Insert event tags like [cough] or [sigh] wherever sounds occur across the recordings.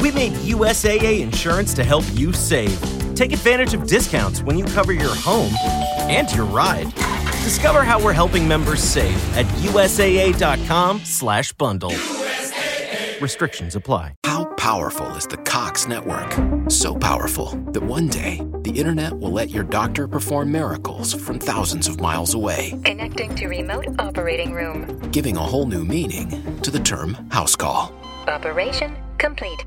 We made USAA insurance to help you save. Take advantage of discounts when you cover your home and your ride. Discover how we're helping members save at usaa.com/bundle. USAA. Restrictions apply. How powerful is the Cox network? So powerful that one day the internet will let your doctor perform miracles from thousands of miles away. Connecting to remote operating room. Giving a whole new meaning to the term house call. Operation complete.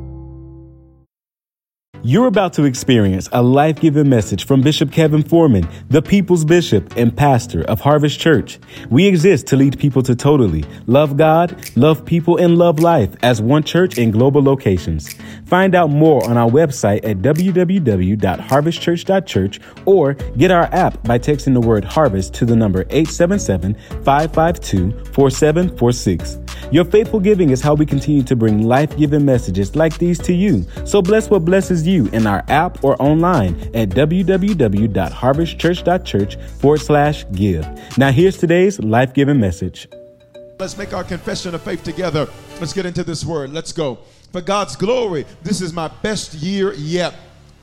You're about to experience a life giving message from Bishop Kevin Foreman, the people's bishop and pastor of Harvest Church. We exist to lead people to totally love God, love people, and love life as one church in global locations. Find out more on our website at www.harvestchurch.church or get our app by texting the word harvest to the number 877 552 4746. Your faithful giving is how we continue to bring life giving messages like these to you. So bless what blesses you in our app or online at www.harvestchurch.church forward slash give. Now, here's today's life giving message. Let's make our confession of faith together. Let's get into this word. Let's go. For God's glory, this is my best year yet.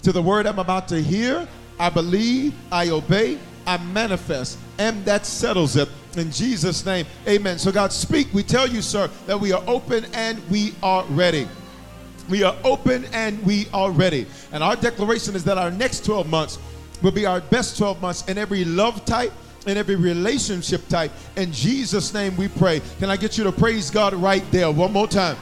To the word I'm about to hear, I believe, I obey, I manifest, and that settles it. In Jesus' name, amen. So, God, speak. We tell you, sir, that we are open and we are ready. We are open and we are ready. And our declaration is that our next 12 months will be our best 12 months in every love type, in every relationship type. In Jesus' name we pray. Can I get you to praise God right there one more time?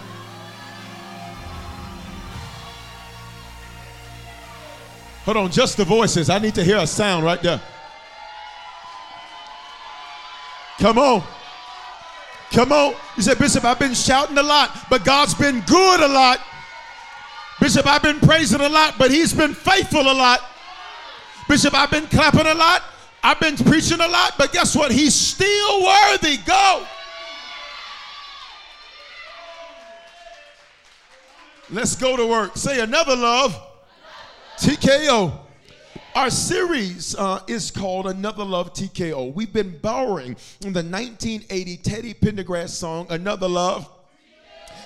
Hold on, just the voices. I need to hear a sound right there. Come on. Come on. You said, Bishop, I've been shouting a lot, but God's been good a lot. Bishop, I've been praising a lot, but He's been faithful a lot. Bishop, I've been clapping a lot. I've been preaching a lot, but guess what? He's still worthy. Go. Let's go to work. Say another love. TKO. Our series uh, is called Another Love TKO. We've been borrowing the 1980 Teddy Pendergrass song, Another Love.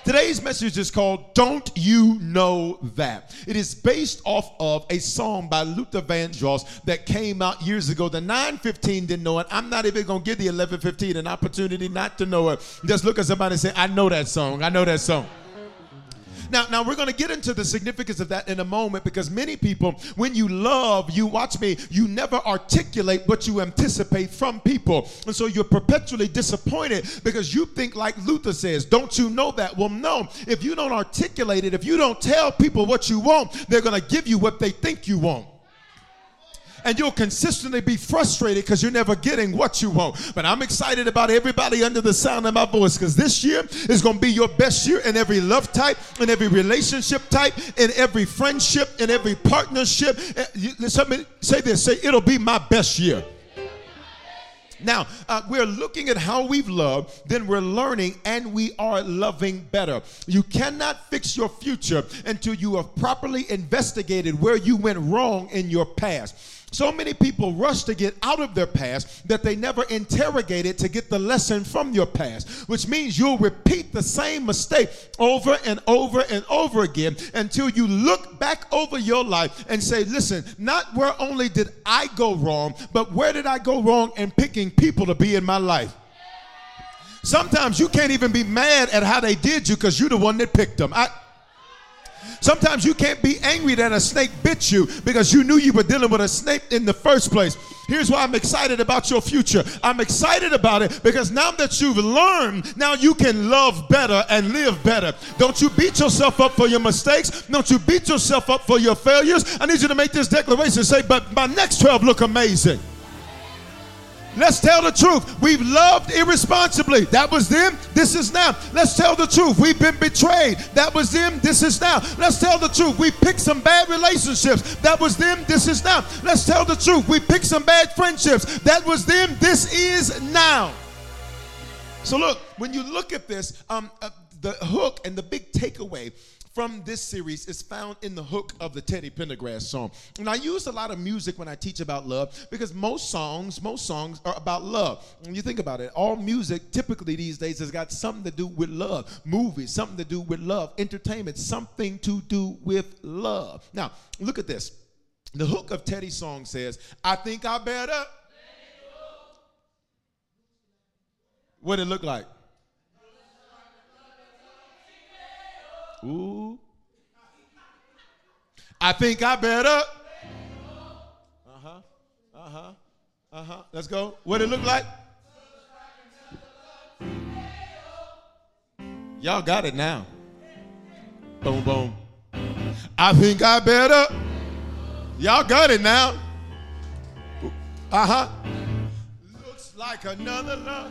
Today's message is called Don't You Know That? It is based off of a song by Luther Vandross that came out years ago. The 915 didn't know it. I'm not even going to give the 1115 an opportunity not to know it. Just look at somebody and say, I know that song. I know that song. Now, now we're going to get into the significance of that in a moment because many people, when you love, you watch me, you never articulate what you anticipate from people. And so you're perpetually disappointed because you think, like Luther says, don't you know that? Well, no. If you don't articulate it, if you don't tell people what you want, they're going to give you what they think you want and you'll consistently be frustrated because you're never getting what you want. But I'm excited about everybody under the sound of my voice because this year is going to be your best year in every love type, in every relationship type, in every friendship, in every partnership. Eh, let me say this say, it'll be my best year. Now, uh, we're looking at how we've loved, then we're learning and we are loving better. You cannot fix your future until you have properly investigated where you went wrong in your past. So many people rush to get out of their past that they never interrogated to get the lesson from your past, which means you'll repeat the same mistake over and over and over again until you look back over your life and say, listen, not where only did I go wrong, but where did I go wrong in picking people to be in my life? Sometimes you can't even be mad at how they did you because you're the one that picked them. I, Sometimes you can't be angry that a snake bit you because you knew you were dealing with a snake in the first place. Here's why I'm excited about your future. I'm excited about it because now that you've learned, now you can love better and live better. Don't you beat yourself up for your mistakes. Don't you beat yourself up for your failures. I need you to make this declaration say, but my next 12 look amazing. Let's tell the truth. We've loved irresponsibly. That was them. This is now. Let's tell the truth. We've been betrayed. That was them. This is now. Let's tell the truth. We picked some bad relationships. That was them. This is now. Let's tell the truth. We picked some bad friendships. That was them. This is now. So look, when you look at this, um, uh, the hook and the big takeaway from this series is found in the hook of the Teddy Pendergrass song. And I use a lot of music when I teach about love because most songs, most songs are about love. When you think about it, all music typically these days has got something to do with love. Movies, something to do with love. Entertainment, something to do with love. Now, look at this. The hook of Teddy's song says, I think I better. What it look like? Ooh. I think I better. Uh huh. Uh huh. Uh huh. Let's go. What it look like? Y'all got it now. Boom, boom. I think I better. Y'all got it now. Uh huh. Looks like another love.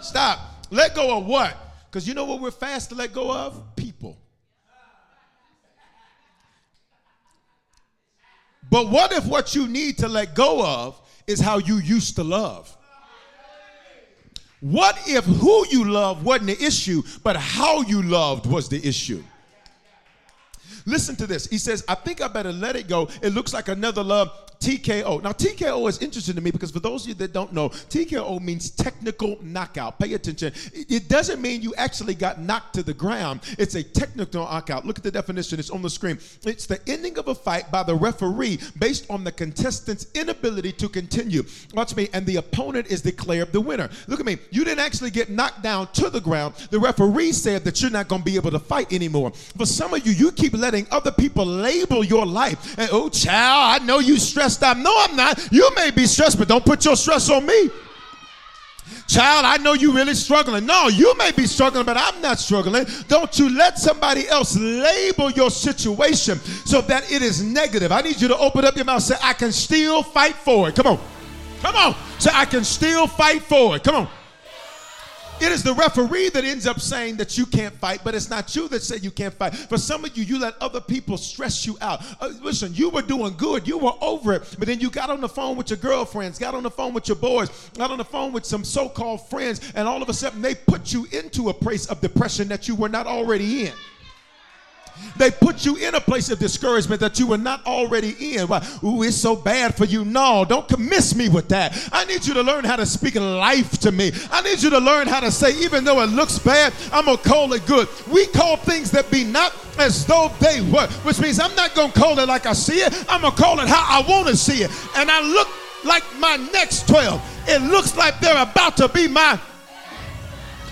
Stop. Let go of what? Because you know what we're fast to let go of? People. But what if what you need to let go of is how you used to love? What if who you love wasn't the issue, but how you loved was the issue? Listen to this. He says, I think I better let it go. It looks like another love TKO. Now, TKO is interesting to me because for those of you that don't know, TKO means technical knockout. Pay attention. It doesn't mean you actually got knocked to the ground, it's a technical knockout. Look at the definition, it's on the screen. It's the ending of a fight by the referee based on the contestant's inability to continue. Watch me, and the opponent is declared the winner. Look at me. You didn't actually get knocked down to the ground. The referee said that you're not going to be able to fight anymore. For some of you, you keep letting other people label your life. And, oh, child, I know you stressed stressed. No, I'm not. You may be stressed, but don't put your stress on me. Child, I know you really struggling. No, you may be struggling, but I'm not struggling. Don't you let somebody else label your situation so that it is negative. I need you to open up your mouth say, I can still fight for it. Come on. Come on. Say, I can still fight for it. Come on. It is the referee that ends up saying that you can't fight, but it's not you that said you can't fight. For some of you, you let other people stress you out. Uh, listen, you were doing good, you were over it, but then you got on the phone with your girlfriends, got on the phone with your boys, got on the phone with some so called friends, and all of a sudden they put you into a place of depression that you were not already in. They put you in a place of discouragement that you were not already in. Why? Ooh, it's so bad for you. No, don't miss me with that. I need you to learn how to speak life to me. I need you to learn how to say, even though it looks bad, I'm going to call it good. We call things that be not as though they were, which means I'm not going to call it like I see it. I'm going to call it how I want to see it. And I look like my next 12. It looks like they're about to be my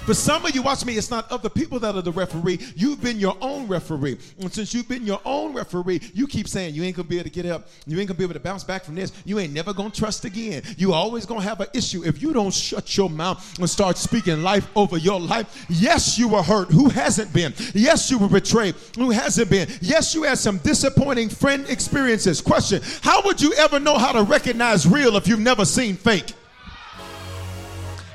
for some of you, watch me, it's not other people that are the referee. You've been your own referee. And since you've been your own referee, you keep saying you ain't gonna be able to get up. You ain't gonna be able to bounce back from this. You ain't never gonna trust again. You always gonna have an issue if you don't shut your mouth and start speaking life over your life. Yes, you were hurt. Who hasn't been? Yes, you were betrayed. Who hasn't been? Yes, you had some disappointing friend experiences. Question How would you ever know how to recognize real if you've never seen fake?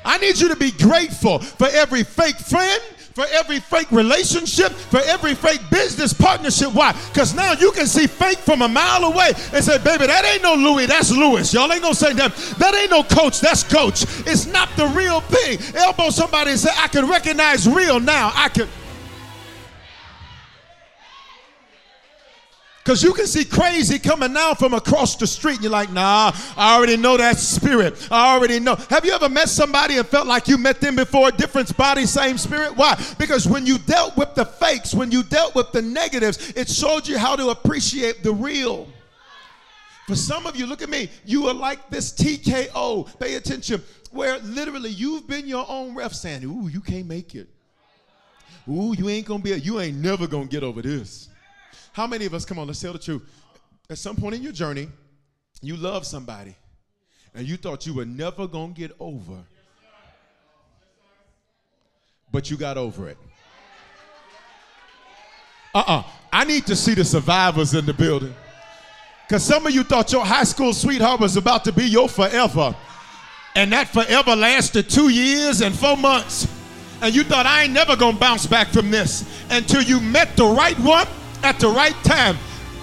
I need you to be grateful for every fake friend, for every fake relationship, for every fake business partnership. Why? Because now you can see fake from a mile away and say, baby, that ain't no Louis, that's Lewis. Y'all ain't gonna say that. That ain't no coach, that's coach. It's not the real thing. Elbow somebody and say, I can recognize real now. I can. Because you can see crazy coming now from across the street. And you're like, nah, I already know that spirit. I already know. Have you ever met somebody and felt like you met them before? Different body, same spirit? Why? Because when you dealt with the fakes, when you dealt with the negatives, it showed you how to appreciate the real. For some of you, look at me, you are like this TKO. Pay attention. Where literally you've been your own ref saying, Ooh, you can't make it. Ooh, you ain't gonna be, a, you ain't never gonna get over this. How many of us, come on, let's tell the truth. At some point in your journey, you love somebody and you thought you were never going to get over, but you got over it. Uh uh I need to see the survivors in the building. Because some of you thought your high school sweetheart was about to be your forever. And that forever lasted two years and four months. And you thought, I ain't never gonna bounce back from this until you met the right one at the right time.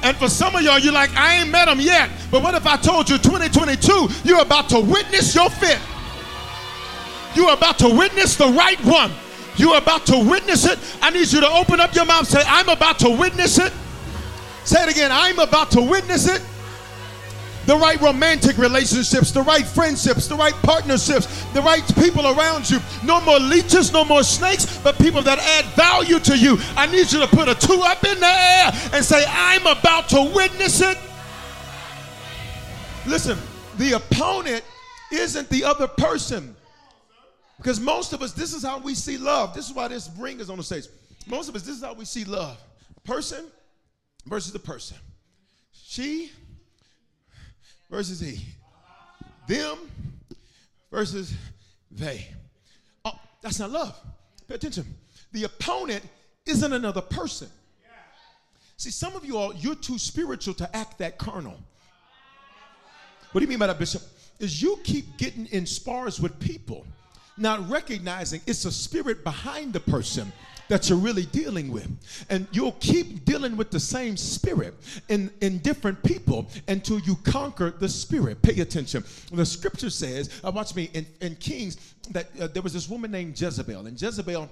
And for some of y'all, you're like, I ain't met him yet. But what if I told you 2022, you're about to witness your fit? You're about to witness the right one. You're about to witness it. I need you to open up your mouth. Say, I'm about to witness it. Say it again. I'm about to witness it. The right romantic relationships, the right friendships, the right partnerships, the right people around you. No more leeches, no more snakes, but people that add value to you. I need you to put a two up in the air and say, I'm about to witness it. Listen, the opponent isn't the other person. Because most of us, this is how we see love. This is why this ring is on the stage. Most of us, this is how we see love. Person versus the person. She versus he. Them versus they. Oh, that's not love. Pay attention. The opponent isn't another person. See, some of you all, you're too spiritual to act that carnal. What do you mean by that, Bishop? Is you keep getting in spars with people, not recognizing it's a spirit behind the person that you're really dealing with. And you'll keep dealing with the same spirit in, in different people until you conquer the spirit. Pay attention. The scripture says, uh, watch me, in, in Kings, that uh, there was this woman named Jezebel, and Jezebel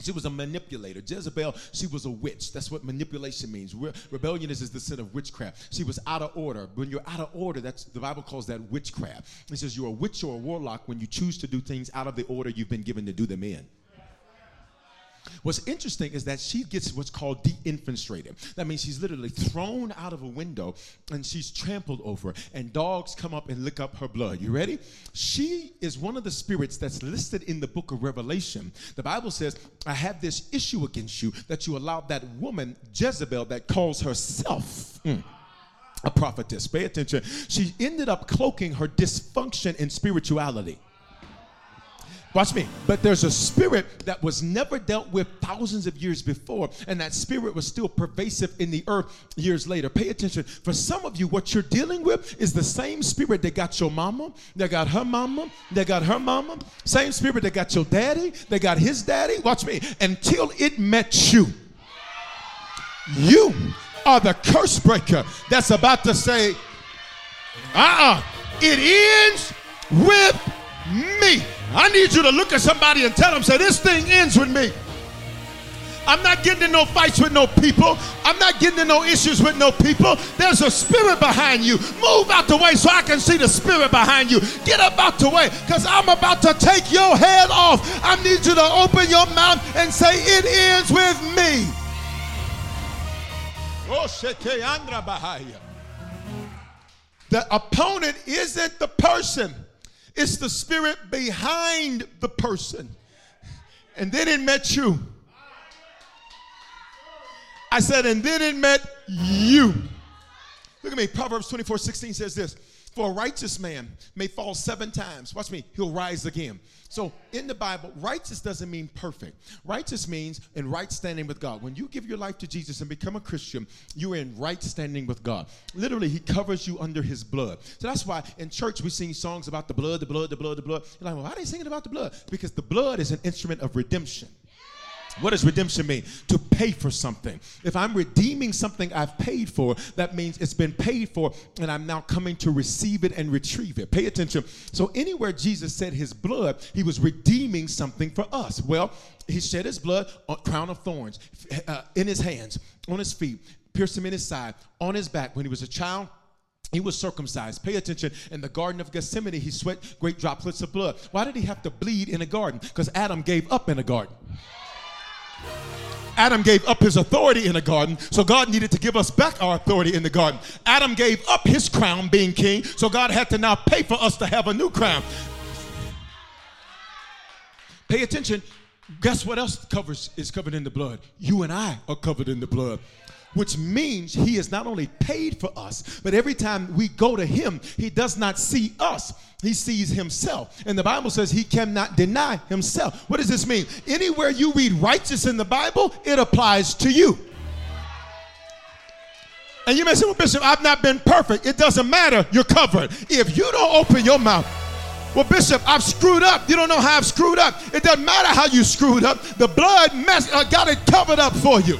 she was a manipulator. Jezebel, she was a witch. That's what manipulation means. Re- rebellion is, is the sin of witchcraft. She was out of order. When you're out of order, that's the Bible calls that witchcraft. It says you're a witch or a warlock when you choose to do things out of the order you've been given to do them in. What's interesting is that she gets what's called defenestrated. That means she's literally thrown out of a window and she's trampled over, and dogs come up and lick up her blood. You ready? She is one of the spirits that's listed in the book of Revelation. The Bible says, I have this issue against you that you allowed that woman, Jezebel, that calls herself. mm, a prophetess. Pay attention. She ended up cloaking her dysfunction in spirituality. Watch me. But there's a spirit that was never dealt with thousands of years before, and that spirit was still pervasive in the earth years later. Pay attention. For some of you, what you're dealing with is the same spirit that got your mama, that got her mama, that got her mama, same spirit that got your daddy, that got his daddy. Watch me. Until it met you. You are the curse breaker that's about to say, uh uh it ends with me. I need you to look at somebody and tell them, say, this thing ends with me. I'm not getting in no fights with no people. I'm not getting in no issues with no people. There's a spirit behind you. Move out the way so I can see the spirit behind you. Get up out the way because I'm about to take your head off. I need you to open your mouth and say, It ends with me. Oh. The opponent isn't the person. It's the spirit behind the person. And then it met you. I said, and then it met you. Look at me. Proverbs 24 16 says this For a righteous man may fall seven times. Watch me, he'll rise again. So in the Bible, righteous doesn't mean perfect. Righteous means in right standing with God. When you give your life to Jesus and become a Christian, you're in right standing with God. Literally, He covers you under His blood. So that's why in church we sing songs about the blood, the blood, the blood, the blood. You're like, well, why are they singing about the blood? Because the blood is an instrument of redemption. What does redemption mean? To pay for something. If I'm redeeming something I've paid for, that means it's been paid for and I'm now coming to receive it and retrieve it. Pay attention. So, anywhere Jesus said his blood, he was redeeming something for us. Well, he shed his blood on crown of thorns uh, in his hands, on his feet, pierced him in his side, on his back when he was a child. He was circumcised. Pay attention. In the Garden of Gethsemane, he sweat great droplets of blood. Why did he have to bleed in a garden? Because Adam gave up in a garden. Adam gave up his authority in the garden, so God needed to give us back our authority in the garden. Adam gave up his crown being king, so God had to now pay for us to have a new crown. Pay attention. Guess what else covers is covered in the blood? You and I are covered in the blood which means he is not only paid for us, but every time we go to him, he does not see us, he sees himself. And the Bible says he cannot deny himself. What does this mean? Anywhere you read righteous in the Bible, it applies to you. And you may say, Well, Bishop, I've not been perfect. It doesn't matter. You're covered. If you don't open your mouth, well, Bishop, I've screwed up. You don't know how I've screwed up. It doesn't matter how you screwed up. The blood mess, uh, got it covered up for you.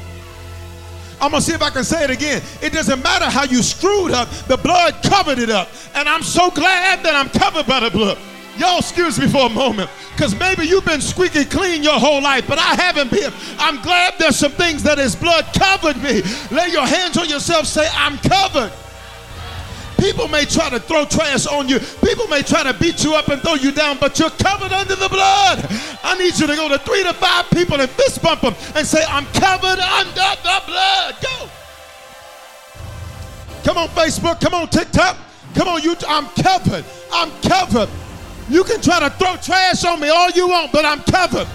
I'm gonna see if I can say it again. It doesn't matter how you screwed up, the blood covered it up. And I'm so glad that I'm covered by the blood. Y'all excuse me for a moment, because maybe you've been squeaky clean your whole life, but I haven't been. I'm glad there's some things that His blood covered me. Lay your hands on yourself, say, I'm covered. People may try to throw trash on you. People may try to beat you up and throw you down, but you're covered under the blood. I need you to go to three to five people and fist bump them and say, I'm covered under the blood. Go. Come on, Facebook. Come on, TikTok. Come on, YouTube. I'm covered. I'm covered. You can try to throw trash on me all you want, but I'm covered.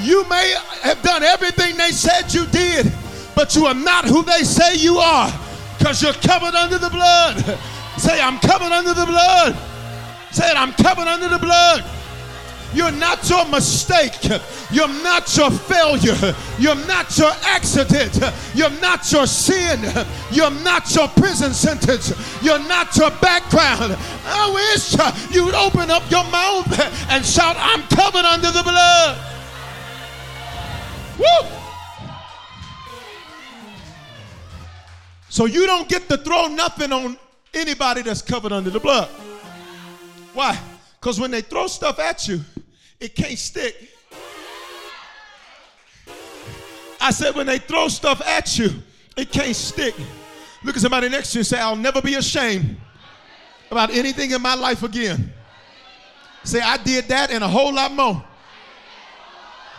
You may have done everything they said you did, but you are not who they say you are because you're covered under the blood. Say, I'm covered under the blood. Say it, I'm covered under the blood. You're not your mistake. You're not your failure. You're not your accident. You're not your sin. You're not your prison sentence. You're not your background. I wish you'd open up your mouth and shout, I'm covered under the blood. Woo! So you don't get to throw nothing on anybody that's covered under the blood. Why? Because when they throw stuff at you, it can't stick. I said, when they throw stuff at you, it can't stick. Look at somebody next to you and say, I'll never be ashamed about anything in my life again. Say, I did that and a whole lot more,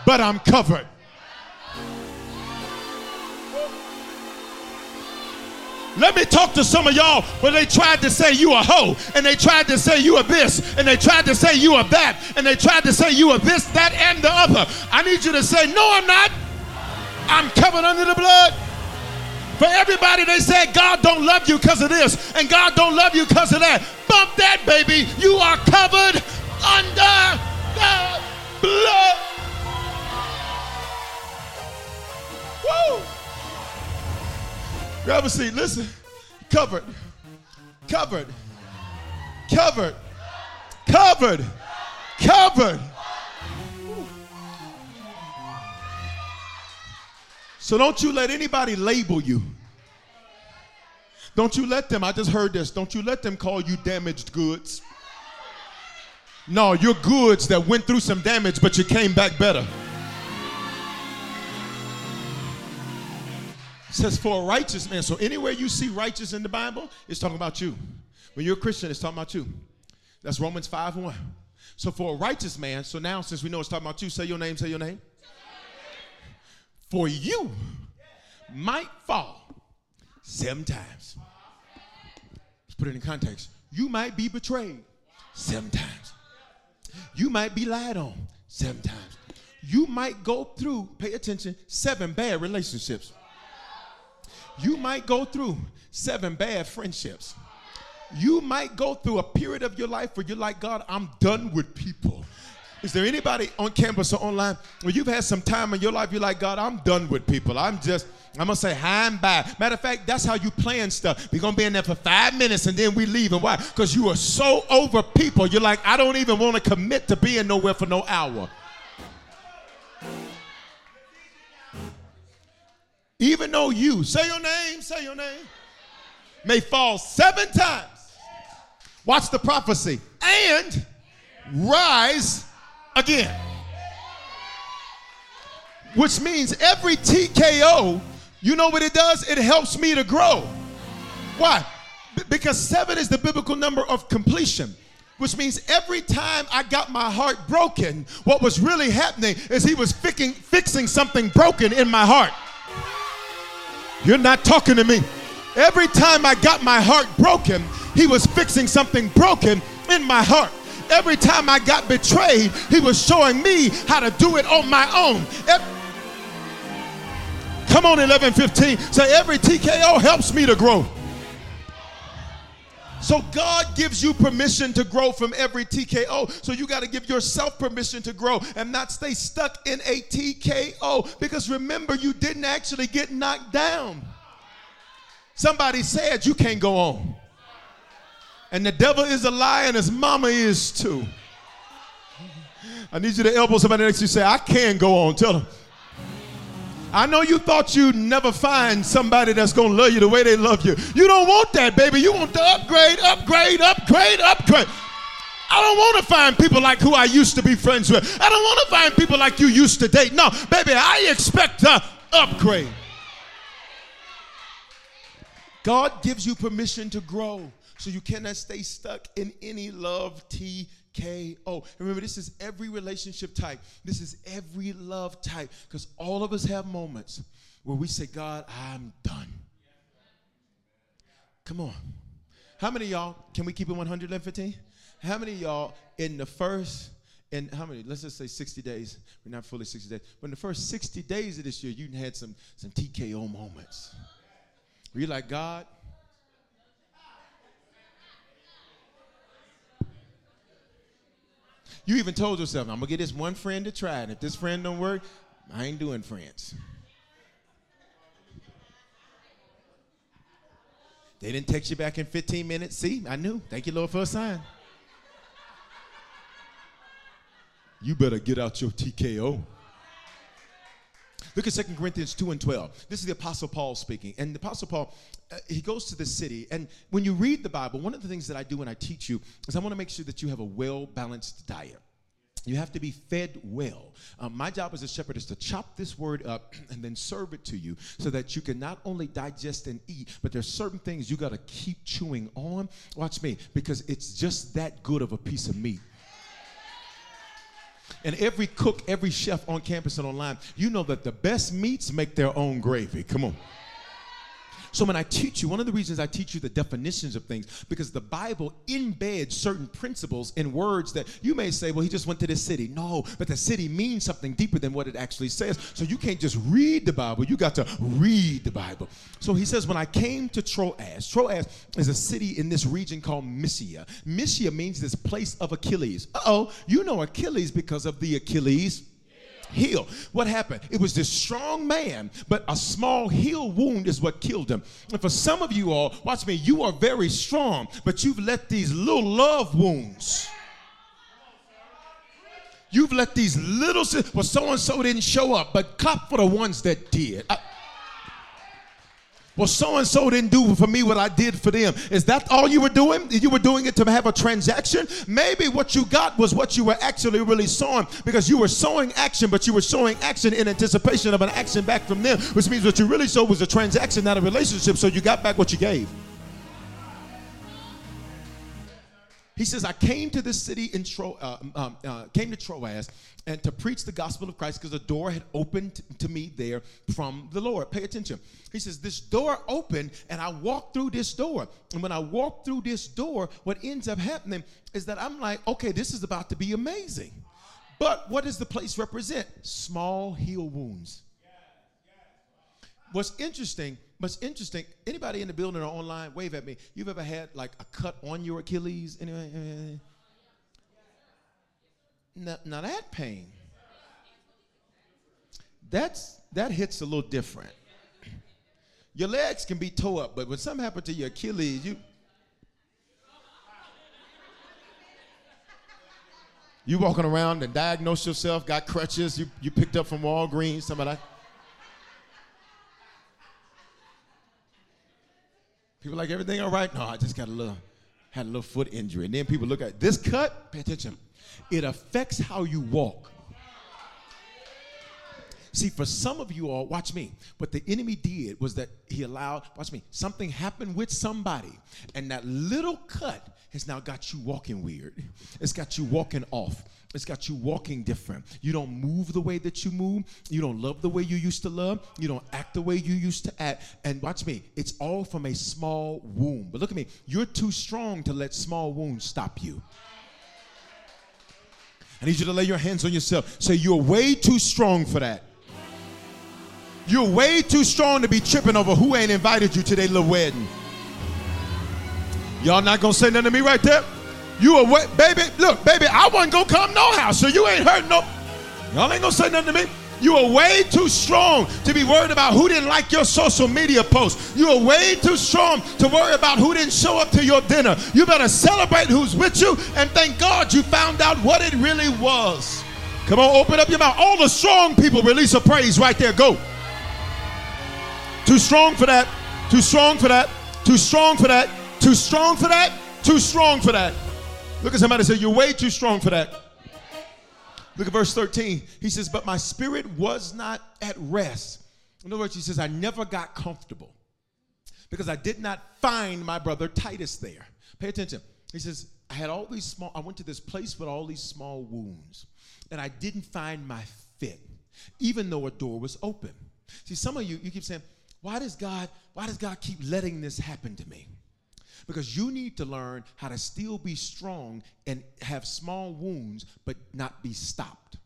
but I'm covered. Let me talk to some of y'all where they tried to say you a hoe, and they tried to say you a this, and they tried to say you a that, and they tried to say you a this, that, and the other. I need you to say, No, I'm not. I'm covered under the blood. For everybody, they said God don't love you because of this, and God don't love you because of that. Bump that, baby. You are covered under the blood. Woo! Grab a seat. Listen. Covered. Covered. Covered. Covered. Covered. So don't you let anybody label you. Don't you let them, I just heard this, don't you let them call you damaged goods. No, you're goods that went through some damage, but you came back better. Says for a righteous man. So anywhere you see righteous in the Bible, it's talking about you. When you're a Christian, it's talking about you. That's Romans 5 1. So for a righteous man, so now since we know it's talking about you, say your name, say your name. For you might fall seven times. Let's put it in context. You might be betrayed seven times. You might be lied on seven times. You might go through, pay attention, seven bad relationships you might go through seven bad friendships. You might go through a period of your life where you're like, God, I'm done with people. Is there anybody on campus or online where you've had some time in your life, you're like, God, I'm done with people. I'm just, I'm gonna say hi and bye. Matter of fact, that's how you plan stuff. We're gonna be in there for five minutes and then we leave. And why? Because you are so over people. You're like, I don't even want to commit to being nowhere for no hour. Even though you, say your name, say your name, may fall seven times. Watch the prophecy and rise again. Which means every TKO, you know what it does? It helps me to grow. Why? B- because seven is the biblical number of completion which means every time I got my heart broken, what was really happening is he was fixing, fixing something broken in my heart. You're not talking to me. Every time I got my heart broken, he was fixing something broken in my heart. Every time I got betrayed, he was showing me how to do it on my own. Every, Come on, 11, 15. Say, every TKO helps me to grow. So God gives you permission to grow from every TKO. So you got to give yourself permission to grow and not stay stuck in a TKO. Because remember, you didn't actually get knocked down. Somebody said you can't go on. And the devil is a liar and his mama is too. I need you to elbow somebody next to you say, I can go on. Tell them. I know you thought you'd never find somebody that's going to love you the way they love you. You don't want that, baby. You want the upgrade, upgrade, upgrade, upgrade. I don't want to find people like who I used to be friends with. I don't want to find people like you used to date. No, baby, I expect to upgrade. God gives you permission to grow so you cannot stay stuck in any love TKO. Remember, this is every relationship type. This is every love type because all of us have moments where we say, God, I'm done. Come on. How many y'all, can we keep it 115? How many y'all in the first, in how many, let's just say 60 days, we're not fully 60 days, but in the first 60 days of this year, you had some, some TKO moments. Were you like, God, You even told yourself, I'm gonna get this one friend to try, and if this friend don't work, I ain't doing friends. They didn't text you back in 15 minutes. See, I knew. Thank you, Lord, for a sign. You better get out your TKO. Look at 2 Corinthians 2 and 12. This is the Apostle Paul speaking. And the Apostle Paul, uh, he goes to the city. And when you read the Bible, one of the things that I do when I teach you is I want to make sure that you have a well balanced diet. You have to be fed well. Um, my job as a shepherd is to chop this word up [clears throat] and then serve it to you so that you can not only digest and eat, but there's certain things you got to keep chewing on. Watch me, because it's just that good of a piece of meat. And every cook, every chef on campus and online, you know that the best meats make their own gravy. Come on. So when I teach you, one of the reasons I teach you the definitions of things, because the Bible embeds certain principles in words that you may say, well, he just went to this city. No, but the city means something deeper than what it actually says. So you can't just read the Bible, you got to read the Bible. So he says, when I came to Troas, Troas is a city in this region called Mysia. Mysia means this place of Achilles. Uh oh, you know Achilles because of the Achilles heel. What happened? It was this strong man, but a small heel wound is what killed him. And for some of you all, watch me, you are very strong, but you've let these little love wounds. You've let these little, well, so and so didn't show up, but clap for the ones that did. I, well, so and so didn't do for me what I did for them. Is that all you were doing? You were doing it to have a transaction? Maybe what you got was what you were actually really sowing because you were sowing action, but you were sowing action in anticipation of an action back from them, which means what you really sowed was a transaction, not a relationship. So you got back what you gave. He says, I came to this city in Tro- uh, um, uh, came to Troas and to preach the gospel of Christ because a door had opened to me there from the Lord. Pay attention. He says, This door opened, and I walked through this door. And when I walked through this door, what ends up happening is that I'm like, okay, this is about to be amazing. But what does the place represent? Small heel wounds. What's interesting What's interesting, anybody in the building or online, wave at me. You've ever had like a cut on your Achilles? Anyway? Now, now that pain, that's that hits a little different. Your legs can be toe up, but when something happened to your Achilles, you you walking around and diagnose yourself, got crutches, you, you picked up from Walgreens, some of that. People like everything all right? No, I just got a little had a little foot injury. And then people look at this cut, pay attention. It affects how you walk. See, for some of you all, watch me. What the enemy did was that he allowed, watch me, something happened with somebody, and that little cut has now got you walking weird. It's got you walking off. It's got you walking different. You don't move the way that you move. You don't love the way you used to love. You don't act the way you used to act. And watch me, it's all from a small wound. But look at me, you're too strong to let small wounds stop you. I need you to lay your hands on yourself. Say, You're way too strong for that. You're way too strong to be tripping over who ain't invited you to their little wedding. Y'all not gonna say nothing to me right there? You a away, baby. Look, baby, I wasn't gonna come no house, so you ain't hurt no. Y'all ain't gonna say nothing to me. You are way too strong to be worried about who didn't like your social media post. You are way too strong to worry about who didn't show up to your dinner. You better celebrate who's with you and thank God you found out what it really was. Come on, open up your mouth. All the strong people release a praise right there. Go. Too strong for that. Too strong for that. Too strong for that. Too strong for that. Too strong for that. Look at somebody say, You're way too strong for that. Look at verse 13. He says, But my spirit was not at rest. In other words, he says, I never got comfortable because I did not find my brother Titus there. Pay attention. He says, I had all these small, I went to this place with all these small wounds, and I didn't find my fit, even though a door was open. See, some of you, you keep saying, why does God, why does God keep letting this happen to me? Because you need to learn how to still be strong and have small wounds, but not be stopped.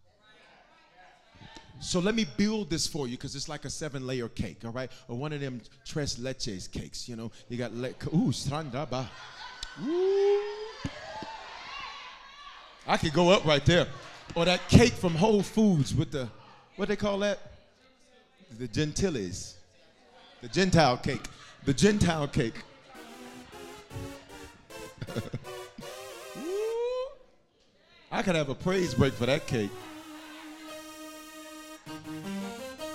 So let me build this for you because it's like a seven layer cake, all right? Or one of them tres leches cakes, you know? You got, le- ooh, strandaba. Ooh. I could go up right there. Or that cake from Whole Foods with the, what they call that? The gentiles. The Gentile cake. The Gentile cake. I could have a praise break for that cake.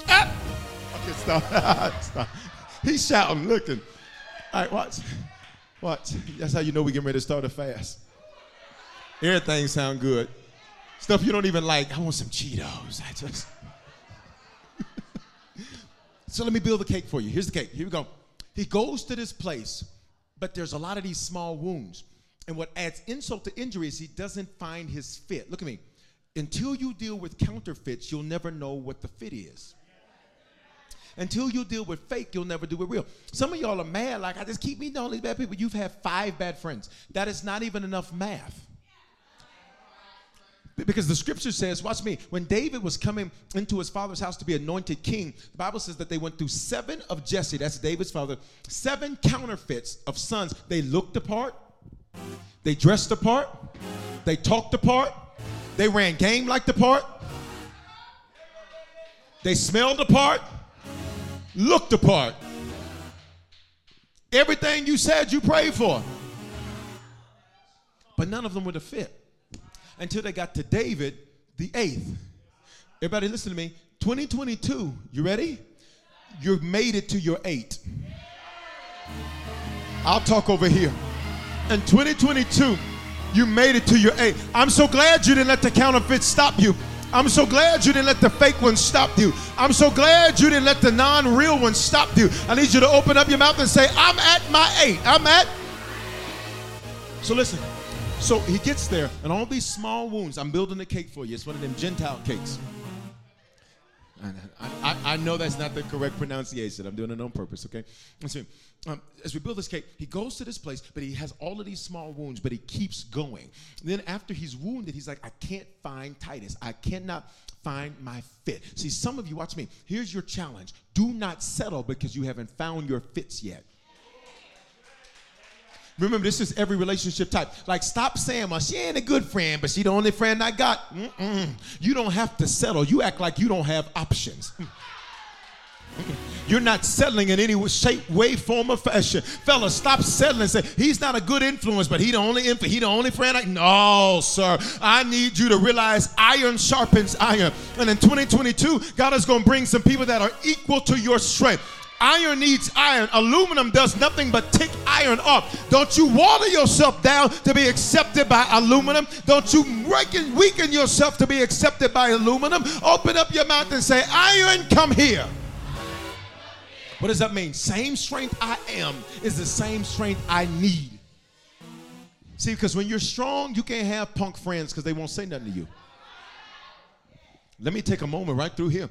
Ah! Okay, stop. [laughs] stop. He's shouting, looking. All right, watch. Watch. That's how you know we getting ready to start a fast. Everything sound good. Stuff you don't even like. I want some Cheetos. I just. [laughs] so let me build the cake for you. Here's the cake. Here we go. He goes to this place, but there's a lot of these small wounds. And what adds insult to injury is he doesn't find his fit. Look at me. Until you deal with counterfeits, you'll never know what the fit is. Until you deal with fake, you'll never do it real. Some of y'all are mad, like I just keep meeting all these bad people. You've had five bad friends. That is not even enough math. Because the scripture says, watch me, when David was coming into his father's house to be anointed king, the Bible says that they went through seven of Jesse, that's David's father, seven counterfeits of sons. They looked apart, they dressed apart, they talked apart, they ran game like the part, they smelled apart, looked apart. Everything you said you prayed for. But none of them would the fit until they got to David, the eighth. Everybody, listen to me. 2022, you ready? You've made it to your eight. I'll talk over here. In 2022, you made it to your eight. I'm so glad you didn't let the counterfeit stop you. I'm so glad you didn't let the fake ones stop you. I'm so glad you didn't let the non real ones stop you. I need you to open up your mouth and say, I'm at my eight. I'm at. So listen. So he gets there, and all these small wounds. I'm building a cake for you. It's one of them Gentile cakes. I, I, I know that's not the correct pronunciation. I'm doing it on purpose, okay? So, um, as we build this cake, he goes to this place, but he has all of these small wounds, but he keeps going. then, after he's wounded, he's like, I can't find Titus. I cannot find my fit. See, some of you, watch me. Here's your challenge do not settle because you haven't found your fits yet. Remember, this is every relationship type. Like, stop saying, well, she ain't a good friend, but she the only friend I got. Mm-mm. You don't have to settle. You act like you don't have options. You're not settling in any shape, way, form, or fashion. Fella, stop settling say, he's not a good influence, but he the only inf- he the only friend I No, sir. I need you to realize iron sharpens iron. And in 2022, God is going to bring some people that are equal to your strength. Iron needs iron. Aluminum does nothing but take iron off. Don't you water yourself down to be accepted by aluminum. Don't you weaken, weaken yourself to be accepted by aluminum. Open up your mouth and say, Iron, come here. What does that mean? Same strength I am is the same strength I need. See, because when you're strong, you can't have punk friends because they won't say nothing to you. Let me take a moment right through here.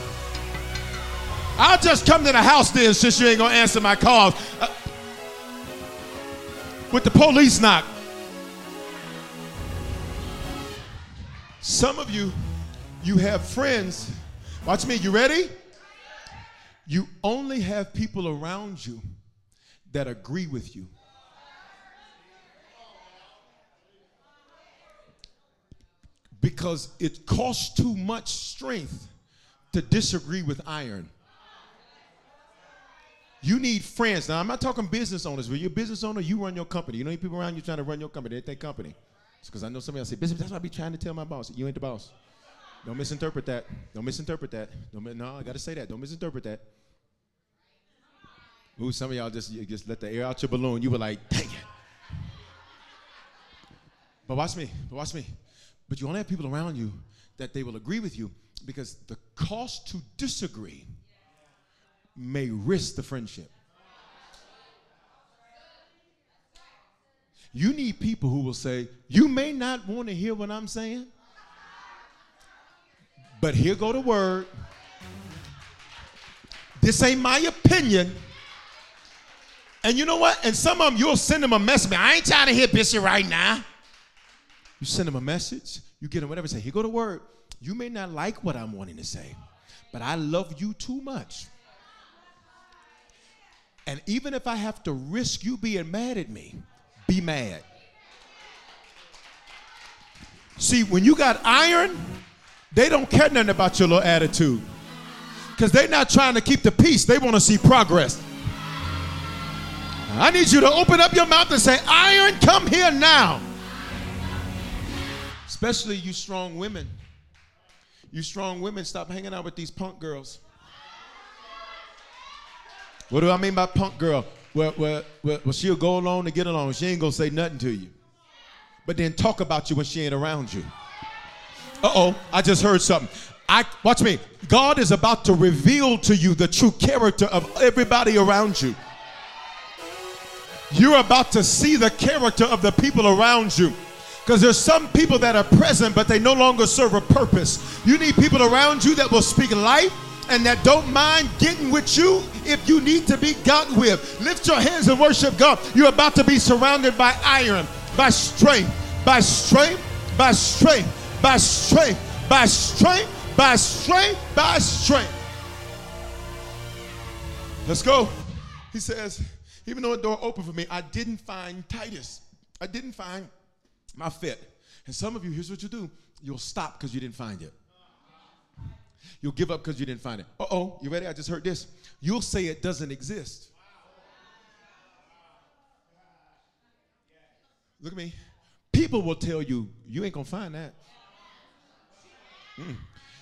I'll just come to the house then since you ain't gonna answer my calls. Uh, with the police knock. Some of you, you have friends. Watch me, you ready? You only have people around you that agree with you. because it costs too much strength to disagree with iron. You need friends. Now, I'm not talking business owners. When you're a business owner, you run your company. You know, people around you trying to run your company. They their company. It's because I know somebody else say, Bishop, that's what I be trying to tell my boss. You ain't the boss. Don't misinterpret that. Don't misinterpret that. Don't, no, I got to say that. Don't misinterpret that. Ooh, some of y'all just, just let the air out your balloon. You were like, dang it. But watch me. But watch me. But you only have people around you that they will agree with you because the cost to disagree may risk the friendship. You need people who will say, You may not want to hear what I'm saying, but here go the word. This ain't my opinion. And you know what? And some of them, you'll send them a message. I ain't trying to hear Bishop right now. You send them a message, you get them whatever, say, Here go the word. You may not like what I'm wanting to say, but I love you too much. And even if I have to risk you being mad at me, be mad. See, when you got iron, they don't care nothing about your little attitude. Because they're not trying to keep the peace, they want to see progress. I need you to open up your mouth and say, Iron, come here now. Especially you strong women. You strong women, stop hanging out with these punk girls. What do I mean by punk girl? Well, well, well, well, she'll go along to get along. She ain't gonna say nothing to you. But then talk about you when she ain't around you. Uh-oh, I just heard something. I watch me. God is about to reveal to you the true character of everybody around you. You're about to see the character of the people around you. Because there's some people that are present, but they no longer serve a purpose. You need people around you that will speak life and that don't mind getting with you if you need to be gotten with. Lift your hands and worship God. You're about to be surrounded by iron, by strength, by strength, by strength, by strength, by strength, by strength, by strength. Let's go. He says, even though a door opened for me, I didn't find Titus. I didn't find my fit. And some of you, here's what you do you'll stop because you didn't find it. You'll give up because you didn't find it. Uh oh, you ready? I just heard this. You'll say it doesn't exist. Look at me. People will tell you, you ain't gonna find that. Mm.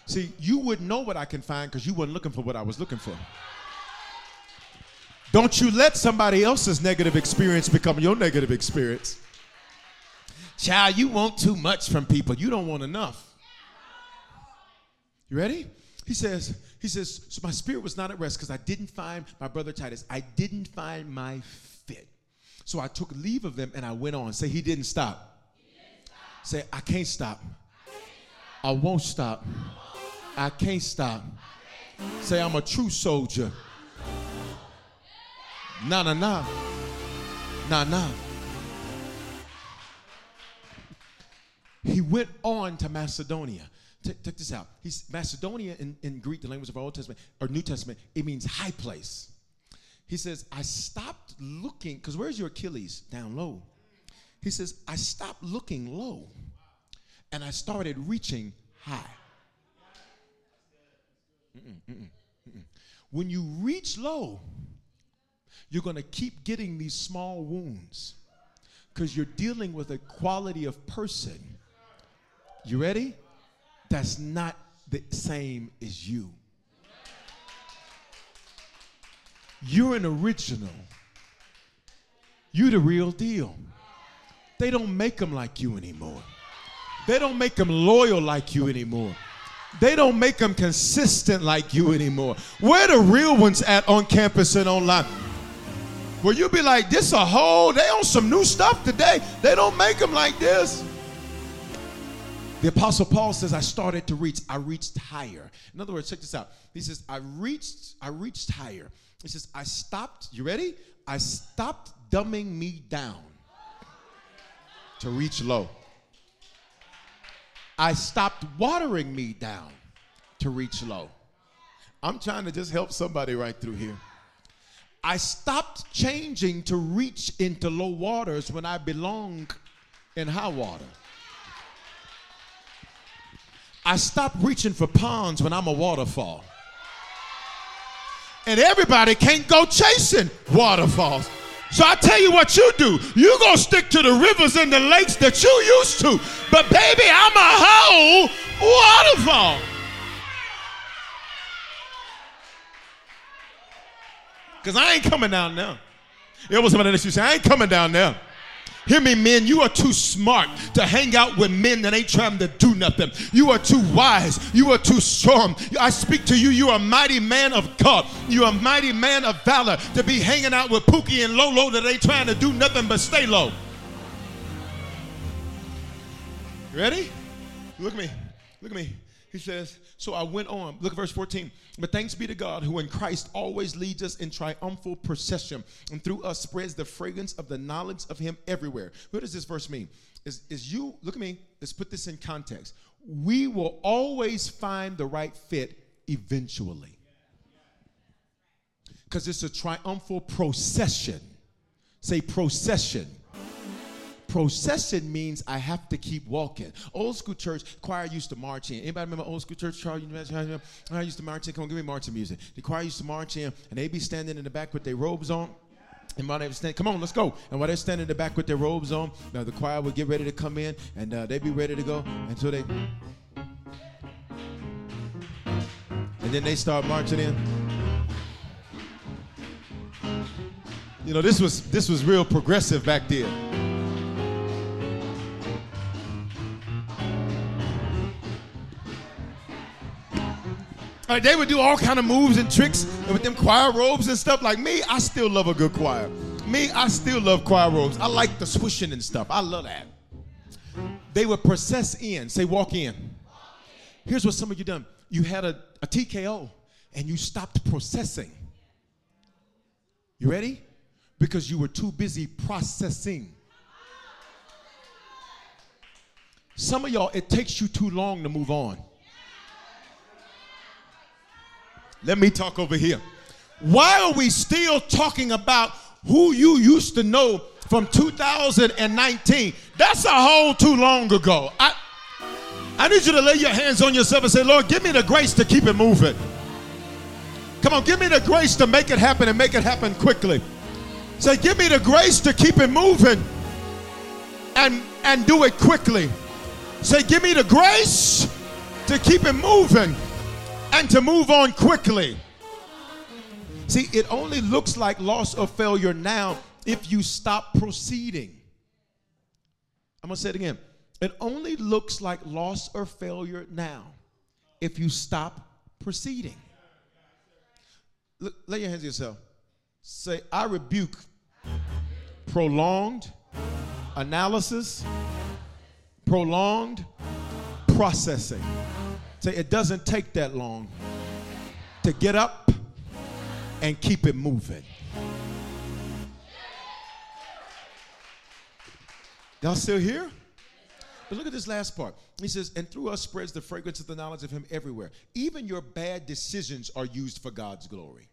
See, you wouldn't know what I can find because you weren't looking for what I was looking for. Don't you let somebody else's negative experience become your negative experience. Child, you want too much from people. You don't want enough. You ready? He says, he says, so my spirit was not at rest because I didn't find my brother Titus. I didn't find my fit. So I took leave of them and I went on. Say he didn't stop. Say, I can't stop. I won't stop. I can't stop. Say, I'm a true soldier. Nah, nah, nah. Nah, nah. He went on to Macedonia. Check, check this out. He's Macedonia in, in Greek, the language of our Old Testament or New Testament, it means high place. He says, I stopped looking, because where's your Achilles? Down low. He says, I stopped looking low and I started reaching high. Mm-mm, mm-mm, mm-mm. When you reach low, you're going to keep getting these small wounds because you're dealing with a quality of person. You ready? That's not the same as you. You're an original. You're the real deal. They don't make them like you anymore. They don't make them loyal like you anymore. They don't make them consistent like you anymore. Where the real ones at on campus and online? Where you be like, this a whole, they on some new stuff today. They don't make them like this. The apostle Paul says, I started to reach, I reached higher. In other words, check this out. He says, I reached, I reached higher. He says, I stopped, you ready? I stopped dumbing me down to reach low. I stopped watering me down to reach low. I'm trying to just help somebody right through here. I stopped changing to reach into low waters when I belong in high water. I stopped reaching for ponds when I'm a waterfall. And everybody can't go chasing waterfalls. So I tell you what you do. You go stick to the rivers and the lakes that you used to. But baby, I'm a whole waterfall. Because I ain't coming down now. It was somebody that you say, I ain't coming down there. Hear me, men. You are too smart to hang out with men that ain't trying to do nothing. You are too wise. You are too strong. I speak to you. You are a mighty man of God. You are a mighty man of valor to be hanging out with Pookie and Lolo that ain't trying to do nothing but stay low. Ready? Look at me. Look at me. He says, So I went on. Look at verse 14. But thanks be to God who in Christ always leads us in triumphal procession and through us spreads the fragrance of the knowledge of him everywhere. What does this verse mean? Is, is you, look at me, let's put this in context. We will always find the right fit eventually. Because it's a triumphal procession. Say procession procession means I have to keep walking. Old school church choir used to march in. Anybody remember old school church? Charlie, you I used to march in. Come on, give me marching music. The choir used to march in, and they'd be standing in the back with their robes on. And while they were standing, come on, let's go. And while they're standing in the back with their robes on, now the choir would get ready to come in, and uh, they'd be ready to go until they. And then they start marching in. You know, this was this was real progressive back then. Like they would do all kind of moves and tricks with them choir robes and stuff. Like me, I still love a good choir. Me, I still love choir robes. I like the swishing and stuff. I love that. They would process in, say walk in. Here's what some of you done. You had a, a TKO and you stopped processing. You ready? Because you were too busy processing. Some of y'all, it takes you too long to move on. Let me talk over here. Why are we still talking about who you used to know from 2019? That's a whole too long ago. I, I need you to lay your hands on yourself and say, Lord, give me the grace to keep it moving. Come on, give me the grace to make it happen and make it happen quickly. Say, give me the grace to keep it moving and, and do it quickly. Say, give me the grace to keep it moving and to move on quickly. See, it only looks like loss or failure now if you stop proceeding. I'm going to say it again. It only looks like loss or failure now if you stop proceeding. Lay your hands on yourself. Say, I rebuke prolonged analysis, prolonged processing. Say, it doesn't take that long to get up and keep it moving. Y'all still here? But look at this last part. He says, and through us spreads the fragrance of the knowledge of him everywhere. Even your bad decisions are used for God's glory.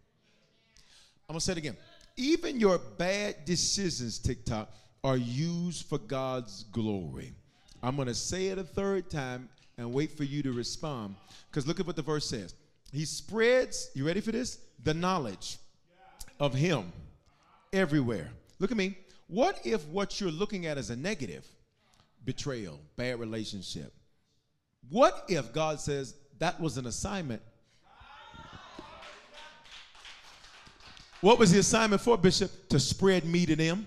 I'm going to say it again. Even your bad decisions, TikTok, are used for God's glory. I'm going to say it a third time and wait for you to respond. Because look at what the verse says. He spreads, you ready for this? The knowledge of Him everywhere. Look at me. What if what you're looking at is a negative? Betrayal, bad relationship. What if God says that was an assignment? What was the assignment for, Bishop? To spread me to them.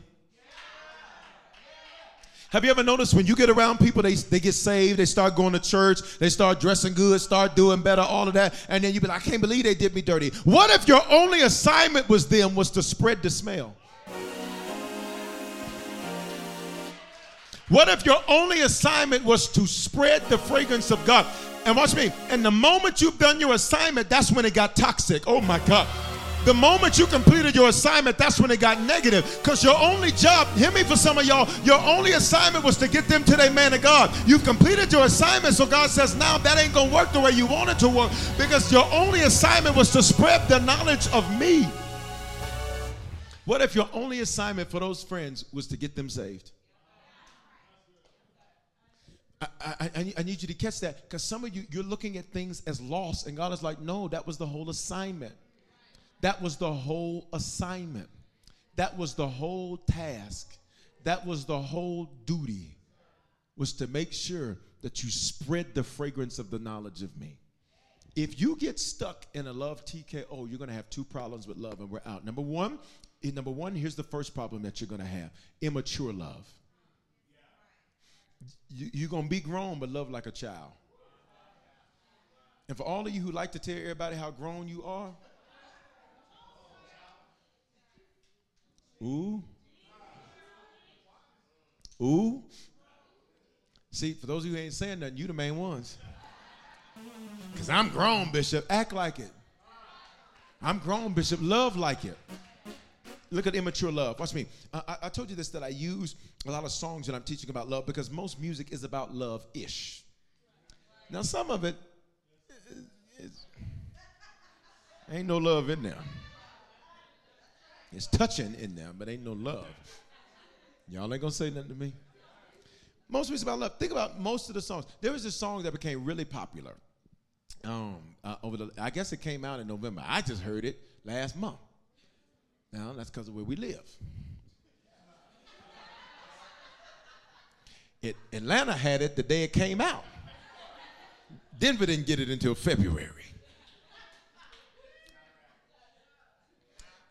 Have you ever noticed when you get around people, they, they get saved, they start going to church, they start dressing good, start doing better, all of that, and then you be like, I can't believe they did me dirty. What if your only assignment was them was to spread the smell? What if your only assignment was to spread the fragrance of God? And watch me, and the moment you've done your assignment, that's when it got toxic. Oh my God. The moment you completed your assignment, that's when it got negative. Because your only job, hear me for some of y'all, your only assignment was to get them to their man of God. You've completed your assignment, so God says, now that ain't going to work the way you want it to work. Because your only assignment was to spread the knowledge of me. What if your only assignment for those friends was to get them saved? I, I, I, need you to catch that because some of you, you're looking at things as lost, and God is like, no, that was the whole assignment. That was the whole assignment. That was the whole task. That was the whole duty, was to make sure that you spread the fragrance of the knowledge of me. If you get stuck in a love TKO, you're going to have two problems with love, and we're out. Number one, eh, number one, here's the first problem that you're going to have: immature love. You, you're going to be grown, but love like a child. And for all of you who like to tell everybody how grown you are, ooh, ooh. See, for those of you who ain't saying nothing, you the main ones. Because I'm grown, Bishop. Act like it. I'm grown, Bishop. Love like it. Look at immature love. Watch me. I, I told you this that I use a lot of songs that I'm teaching about love because most music is about love ish. Now, some of it is, ain't no love in there. It's touching in there, but ain't no love. Y'all ain't gonna say nothing to me. Most music about love. Think about most of the songs. There was a song that became really popular. Um, uh, over the, I guess it came out in November. I just heard it last month. Now that's because of where we live. It, Atlanta had it the day it came out. Denver didn't get it until February.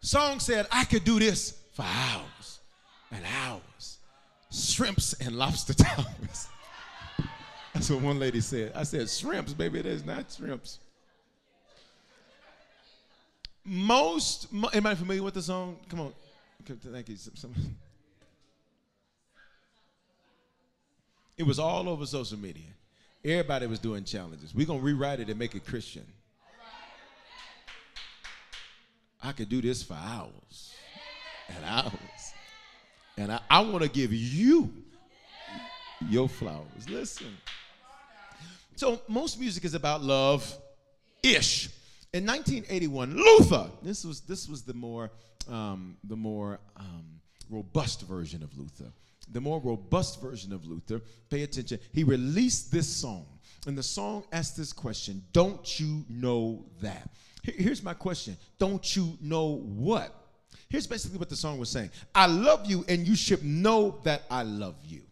Song said, I could do this for hours and hours. Shrimps and lobster [laughs] towers. That's what one lady said. I said, shrimps, baby, is not shrimps. Most, mo- anybody familiar with the song? Come on. Thank you. It was all over social media. Everybody was doing challenges. We're going to rewrite it and make it Christian. I could do this for hours and hours. And I, I want to give you your flowers. Listen. So most music is about love ish. In 1981, Luther. This was this was the more um, the more um, robust version of Luther. The more robust version of Luther. Pay attention. He released this song, and the song asked this question: Don't you know that? Here- Here's my question: Don't you know what? Here's basically what the song was saying: I love you, and you should know that I love you.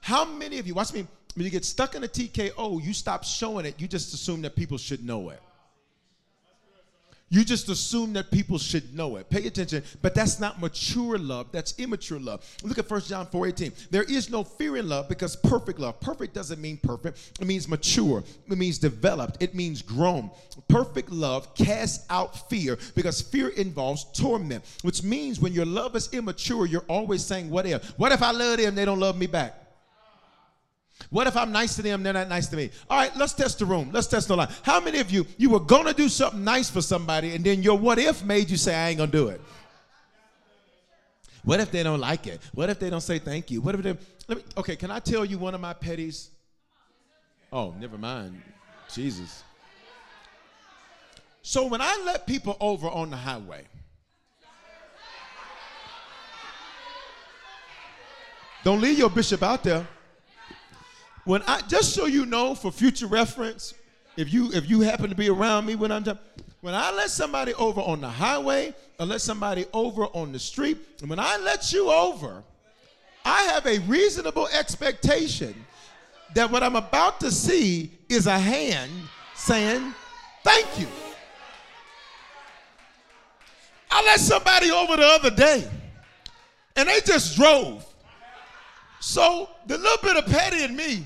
How many of you, watch me, when you get stuck in a TKO, you stop showing it, you just assume that people should know it. You just assume that people should know it. Pay attention, but that's not mature love, that's immature love. Look at 1 John 4 18. There is no fear in love because perfect love. Perfect doesn't mean perfect, it means mature, it means developed, it means grown. Perfect love casts out fear because fear involves torment, which means when your love is immature, you're always saying, What if? What if I love them, they don't love me back? What if I'm nice to them, they're not nice to me? All right, let's test the room. Let's test the line. How many of you, you were gonna do something nice for somebody, and then your what if made you say, I ain't gonna do it? What if they don't like it? What if they don't say thank you? What if they, let me, okay, can I tell you one of my petties? Oh, never mind. Jesus. So when I let people over on the highway, don't leave your bishop out there when I just so you know for future reference, if you if you happen to be around me when I'm when I let somebody over on the highway or let somebody over on the street, and when I let you over, I have a reasonable expectation that what I'm about to see is a hand saying, "Thank you." I let somebody over the other day, and they just drove. So the little bit of petty in me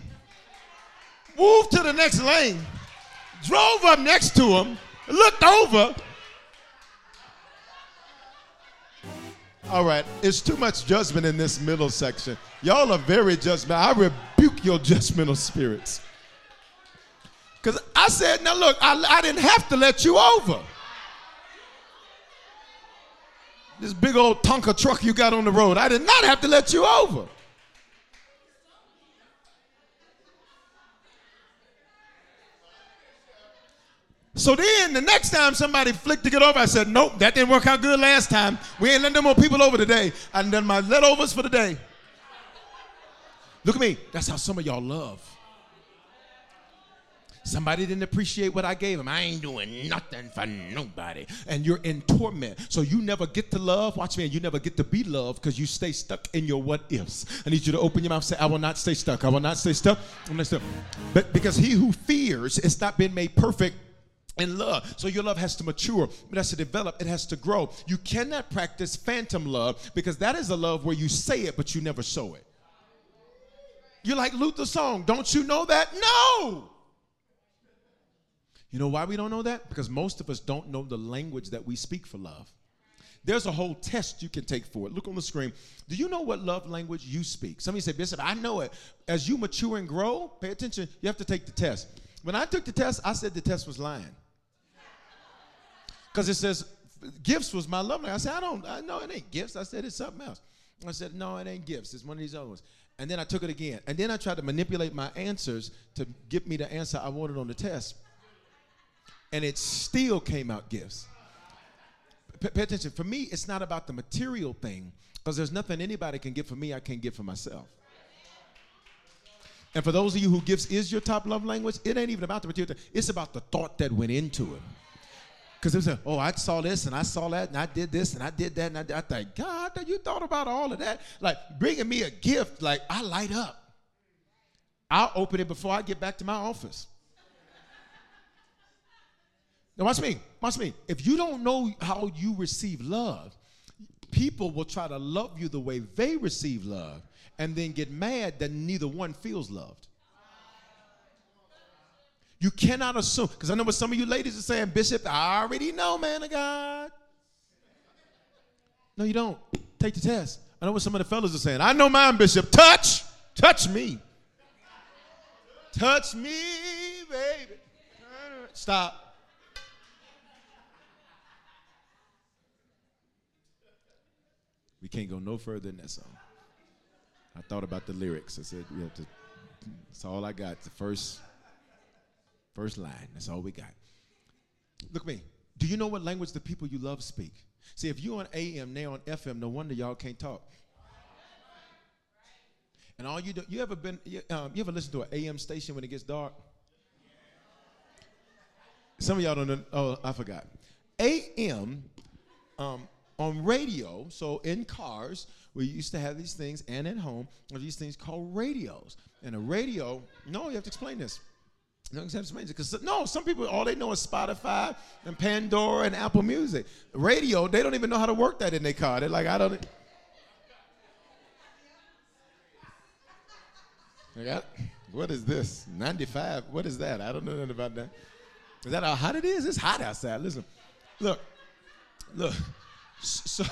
moved to the next lane, drove up next to him, looked over. All right, it's too much judgment in this middle section. Y'all are very judgmental. I rebuke your [laughs] judgmental spirits. Because I said, now look, I, I didn't have to let you over. This big old Tonka truck you got on the road, I did not have to let you over. So then the next time somebody flicked to get over, I said, Nope, that didn't work out good last time. We ain't letting no more people over today. I done my letovers for the day. Look at me. That's how some of y'all love. Somebody didn't appreciate what I gave him. I ain't doing nothing for nobody. And you're in torment. So you never get to love. Watch me, you never get to be loved because you stay stuck in your what ifs. I need you to open your mouth and say, I will not stay stuck. I will not stay stuck. I'm not stuck. But because he who fears is not been made perfect in love. So your love has to mature, it has to develop, it has to grow. You cannot practice phantom love because that is a love where you say it but you never show it. You're like Luther's song, don't you know that? No! You know why we don't know that? Because most of us don't know the language that we speak for love. There's a whole test you can take for it. Look on the screen. Do you know what love language you speak? Somebody say, Bishop, I know it. As you mature and grow, pay attention, you have to take the test. When I took the test, I said the test was lying. Because it says gifts was my love language. I said, I don't, I know it ain't gifts. I said, it's something else. I said, no, it ain't gifts. It's one of these other ones. And then I took it again. And then I tried to manipulate my answers to get me the answer I wanted on the test. And it still came out gifts. P- pay attention. For me, it's not about the material thing because there's nothing anybody can get for me I can't get for myself. And for those of you who gifts is your top love language, it ain't even about the material thing. It's about the thought that went into it. Because it was, oh, I saw this and I saw that and I did this and I did that and I, did. I think, God, you thought about all of that. Like bringing me a gift, like I light up. I'll open it before I get back to my office. Now, watch me. Watch me. If you don't know how you receive love, people will try to love you the way they receive love and then get mad that neither one feels loved. You cannot assume, because I know what some of you ladies are saying, Bishop, I already know, man of God. No, you don't. Take the test. I know what some of the fellas are saying. I know mine, Bishop. Touch. Touch me. Touch me, baby. Stop. We can't go no further than that song. I thought about the lyrics. I said, we have to, that's all I got. The first First line. That's all we got. Look at me. Do you know what language the people you love speak? See, if you're on AM, they're on FM, no wonder y'all can't talk. And all you do, you ever been, you, um, you ever listen to an AM station when it gets dark? Some of y'all don't know. Oh, I forgot. AM um, on radio, so in cars, we used to have these things, and at home, these things called radios. And a radio, no, you have to explain this. No, because no, some people all they know is Spotify and Pandora and Apple Music. Radio, they don't even know how to work that in their car. They're like, I don't. Got, what is this? 95. What is that? I don't know nothing about that. Is that how hot it is? It's hot outside. Listen, look, look. So,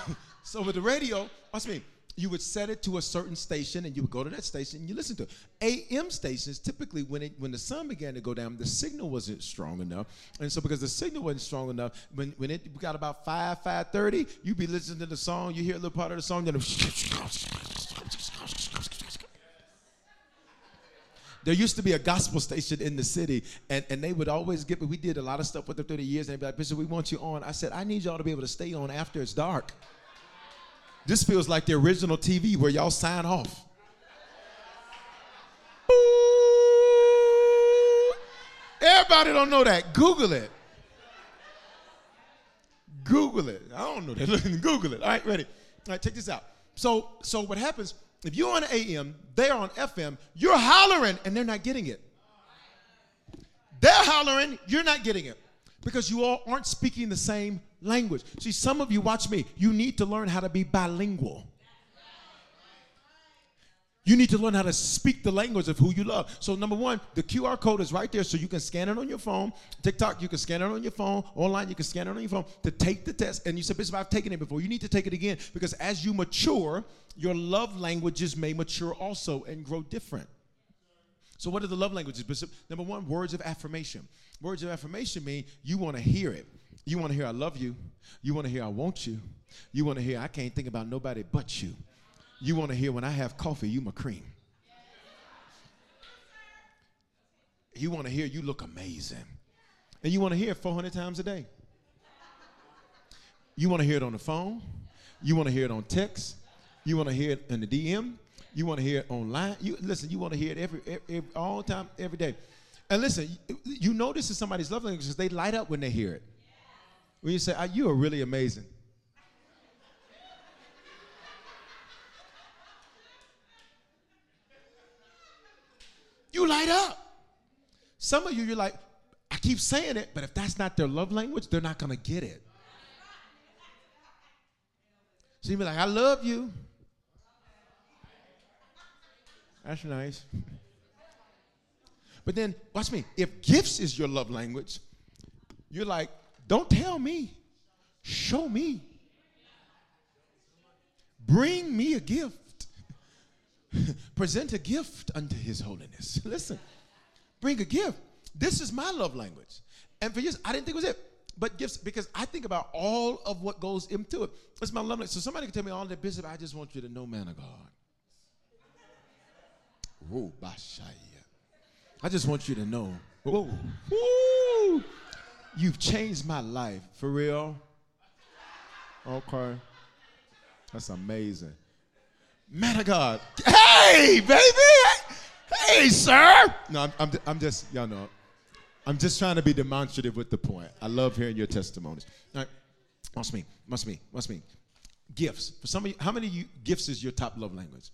so with the radio, watch me you would set it to a certain station and you would go to that station and you listen to it. AM stations typically when it when the sun began to go down, the signal wasn't strong enough. And so because the signal wasn't strong enough, when, when it got about 5, 5.30, you'd be listening to the song, you hear a little part of the song, then [laughs] there used to be a gospel station in the city, and, and they would always get, we did a lot of stuff with them through the years, and they'd be like, Bishop, we want you on. I said, I need y'all to be able to stay on after it's dark. This feels like the original TV where y'all sign off. Everybody don't know that. Google it. Google it. I don't know that. [laughs] Google it. All right, ready. All right, check this out. So, so what happens if you're on AM, they're on FM, you're hollering and they're not getting it. They're hollering, you're not getting it because you all aren't speaking the same language. See, some of you, watch me, you need to learn how to be bilingual. You need to learn how to speak the language of who you love. So, number one, the QR code is right there so you can scan it on your phone. TikTok, you can scan it on your phone. Online, you can scan it on your phone to take the test. And you said, Bishop, I've taken it before. You need to take it again because as you mature, your love languages may mature also and grow different. So, what are the love languages, Bishop? Number one, words of affirmation. Words of affirmation mean you want to hear it. You want to hear I love you. You want to hear I want you. You want to hear I can't think about nobody but you. You want to hear when I have coffee, you my cream. You want to hear you look amazing. And you want to hear it 400 times a day. You want to hear it on the phone. You want to hear it on text. You want to hear it in the DM. You want to hear it online. You listen. You want to hear it every, every, every all time, every day. And listen, you know this is somebody's love language because they light up when they hear it. When you say, oh, "You are really amazing," you light up. Some of you, you're like, I keep saying it, but if that's not their love language, they're not gonna get it. So you be like, I love you. That's nice. But then, watch me. If gifts is your love language, you're like, don't tell me, show me. Bring me a gift. [laughs] Present a gift unto his holiness. [laughs] Listen, bring a gift. This is my love language. And for years, I didn't think it was it. But gifts, because I think about all of what goes into it. It's my love language. So somebody can tell me all that, Bishop, I just want you to know, man of God. Whoa. I just want you to know. Whoa. Woo. You've changed my life. For real? Okay. That's amazing. Man of God. Hey, baby. Hey, sir. No, I'm, I'm, I'm just, y'all know. I'm just trying to be demonstrative with the point. I love hearing your testimonies. All right. Must me, must me, must me. Gifts. For some of you, how many you gifts is your top love language?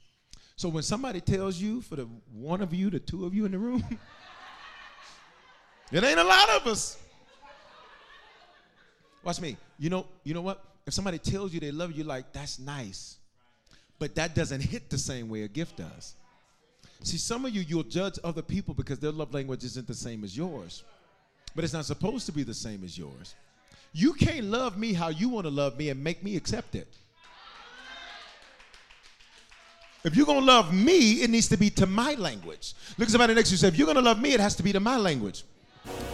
So when somebody tells you, for the one of you, the two of you in the room, [laughs] it ain't a lot of us. Watch me. You know, you know what? If somebody tells you they love you, like that's nice, but that doesn't hit the same way a gift does. See, some of you you'll judge other people because their love language isn't the same as yours, but it's not supposed to be the same as yours. You can't love me how you want to love me and make me accept it. If you're gonna love me, it needs to be to my language. Look at somebody next to you say, if you're gonna love me, it has to be to my language.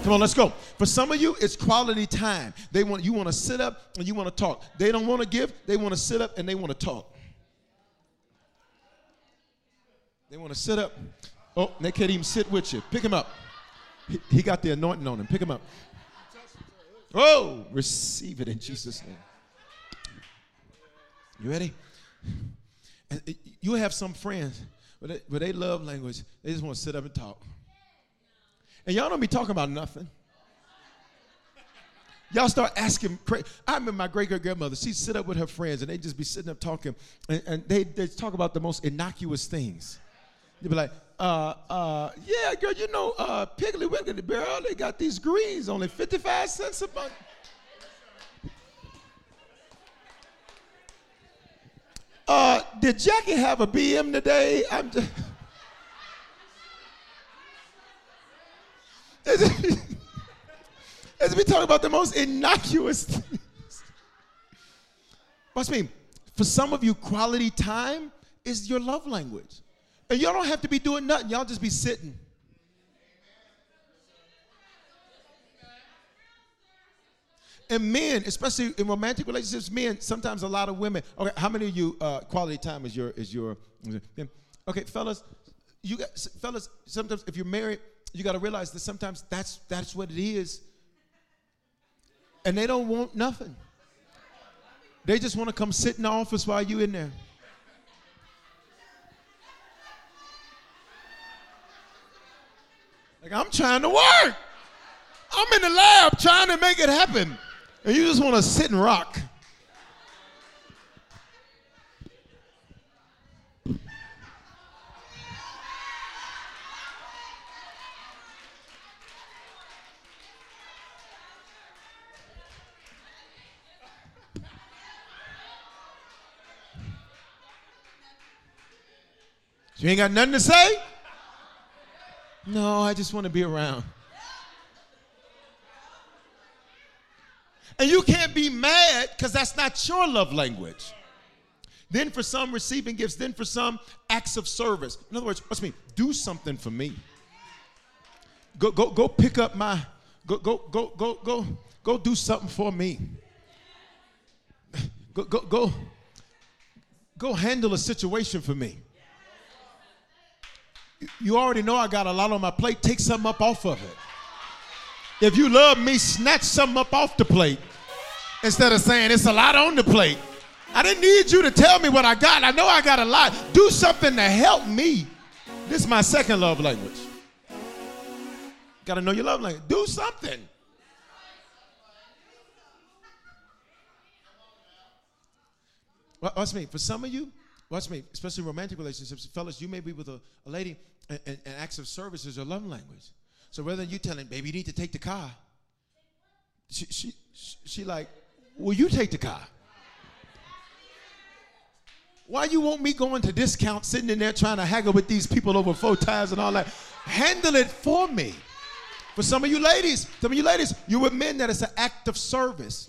Come on, let's go. For some of you, it's quality time. They want you want to sit up and you want to talk. They don't want to give, they want to sit up and they want to talk. They want to sit up. Oh, they can't even sit with you. Pick him up. He, he got the anointing on him. Pick him up. Oh, receive it in Jesus' name. You ready? And you have some friends, but they, but they love language. They just want to sit up and talk. And y'all don't be talking about nothing. Y'all start asking. I remember my great great grandmother. She'd sit up with her friends, and they'd just be sitting up talking, and, and they they talk about the most innocuous things. They'd be like, uh, uh, "Yeah, girl, you know, uh, Piggly Wiggly girl, they got these greens only fifty five cents a month." Uh, did Jackie have a BM today? I'm just. As we talk about the most innocuous [laughs] things. Watch me. For some of you, quality time is your love language. And y'all don't have to be doing nothing, y'all just be sitting. And men, especially in romantic relationships, men, sometimes a lot of women. Okay, how many of you uh, quality time is your is your? Okay, fellas, you got fellas. Sometimes if you're married, you got to realize that sometimes that's that's what it is. And they don't want nothing. They just want to come sit in the office while you in there. Like I'm trying to work. I'm in the lab trying to make it happen and you just want to sit and rock. You ain't got nothing to say? No, I just want to be around. And you can't be mad because that's not your love language. Then for some, receiving gifts. Then for some, acts of service. In other words, what's me? Do something for me. Go, go, go pick up my, go, go, go, go, go, go do something for me. Go, go, go, go handle a situation for me. You already know I got a lot on my plate. Take something up off of it. If you love me, snatch something up off the plate instead of saying it's a lot on the plate. I didn't need you to tell me what I got. I know I got a lot. Do something to help me. This is my second love language. Got to know your love language. Do something. Watch me. For some of you, watch me, especially romantic relationships, fellas, you may be with a, a lady and, and, and acts of service is love language. So rather than you telling, baby, you need to take the car, she, she, she like, will you take the car? Why you want me going to discount, sitting in there trying to haggle with these people over four tires and all that? Handle it for me. For some of you ladies, some of you ladies, you with men that it's an act of service.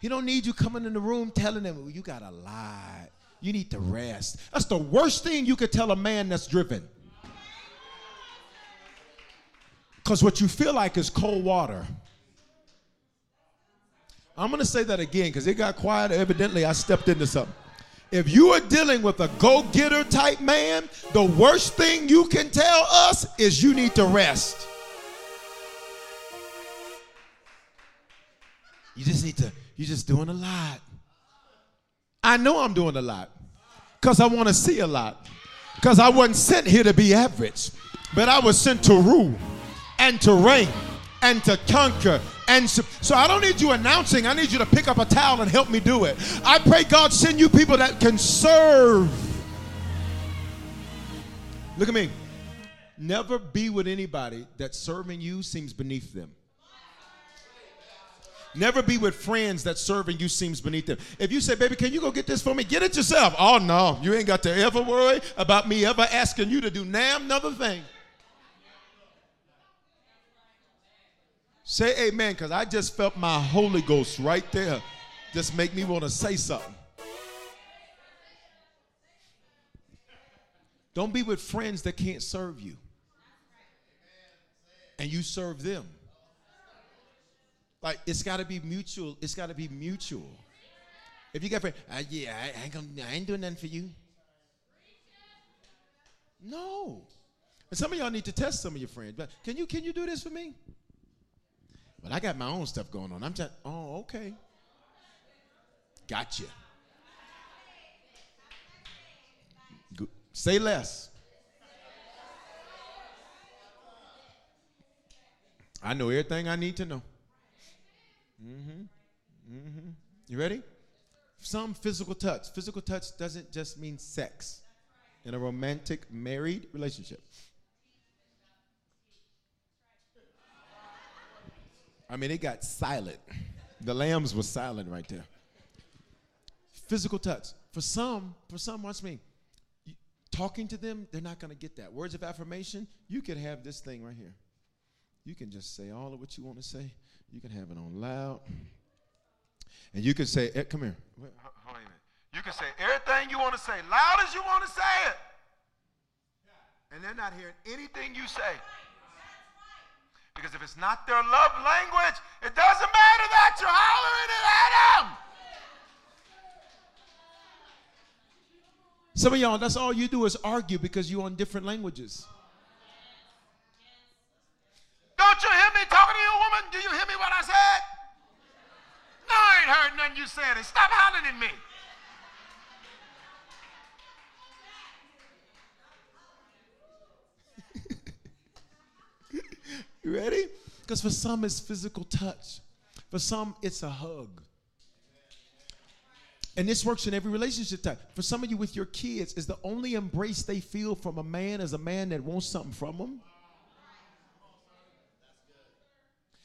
He don't need you coming in the room telling him, well, you got a lot. You need to rest. That's the worst thing you could tell a man that's driven. Because what you feel like is cold water. I'm going to say that again because it got quiet. Evidently, I stepped into something. If you are dealing with a go getter type man, the worst thing you can tell us is you need to rest. You just need to, you're just doing a lot. I know I'm doing a lot because I want to see a lot. Because I wasn't sent here to be average, but I was sent to rule and to reign and to conquer and so, so I don't need you announcing. I need you to pick up a towel and help me do it. I pray God send you people that can serve. Look at me. Never be with anybody that serving you seems beneath them. Never be with friends that serving you seems beneath them. If you say, baby, can you go get this for me? Get it yourself. Oh, no. You ain't got to ever worry about me ever asking you to do damn another thing. Say amen, because I just felt my Holy Ghost right there. Just make me want to say something. Don't be with friends that can't serve you. And you serve them. Like it's got to be mutual. It's got to be mutual. If you got friends, uh, yeah, I ain't, gonna, I ain't doing nothing for you. No. And some of y'all need to test some of your friends. But can you can you do this for me? But I got my own stuff going on. I'm just, oh, okay. Gotcha. Say less. I know everything I need to know. Mm-hmm. Mm-hmm. You ready? Some physical touch. Physical touch doesn't just mean sex in a romantic married relationship. I mean, it got silent. The lambs were silent right there. Physical touch. For some, for some, watch me. Talking to them, they're not going to get that. Words of affirmation, you can have this thing right here. You can just say all of what you want to say. You can have it on loud. And you can say, eh, come here. Wait, hold on You can say everything you want to say, loud as you want to say it. And they're not hearing anything you say. Because if it's not their love language, it doesn't matter that you're hollering it at them. Some of y'all, that's all you do is argue because you're on different languages. Don't you hear me talking to you, woman? Do you hear me what I said? No, I ain't heard nothing you said. And stop hollering at me. You ready? Because for some, it's physical touch. For some, it's a hug. And this works in every relationship type. For some of you with your kids, is the only embrace they feel from a man as a man that wants something from them.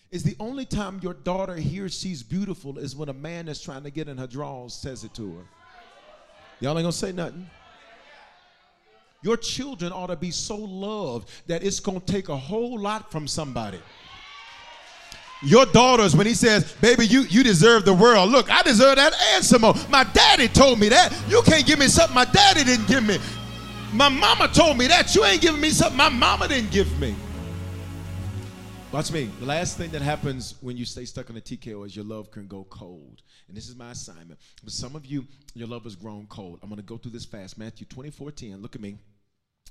Is the only time your daughter hears she's beautiful is when a man that's trying to get in her drawers says it to her. Y'all ain't gonna say nothing. Your children ought to be so loved that it's going to take a whole lot from somebody. Your daughters, when he says, Baby, you, you deserve the world. Look, I deserve that and some more. My daddy told me that. You can't give me something my daddy didn't give me. My mama told me that. You ain't giving me something my mama didn't give me. Watch me. The last thing that happens when you stay stuck on a TKO is your love can go cold. And this is my assignment. But some of you, your love has grown cold. I'm going to go through this fast. Matthew 24 10. Look at me.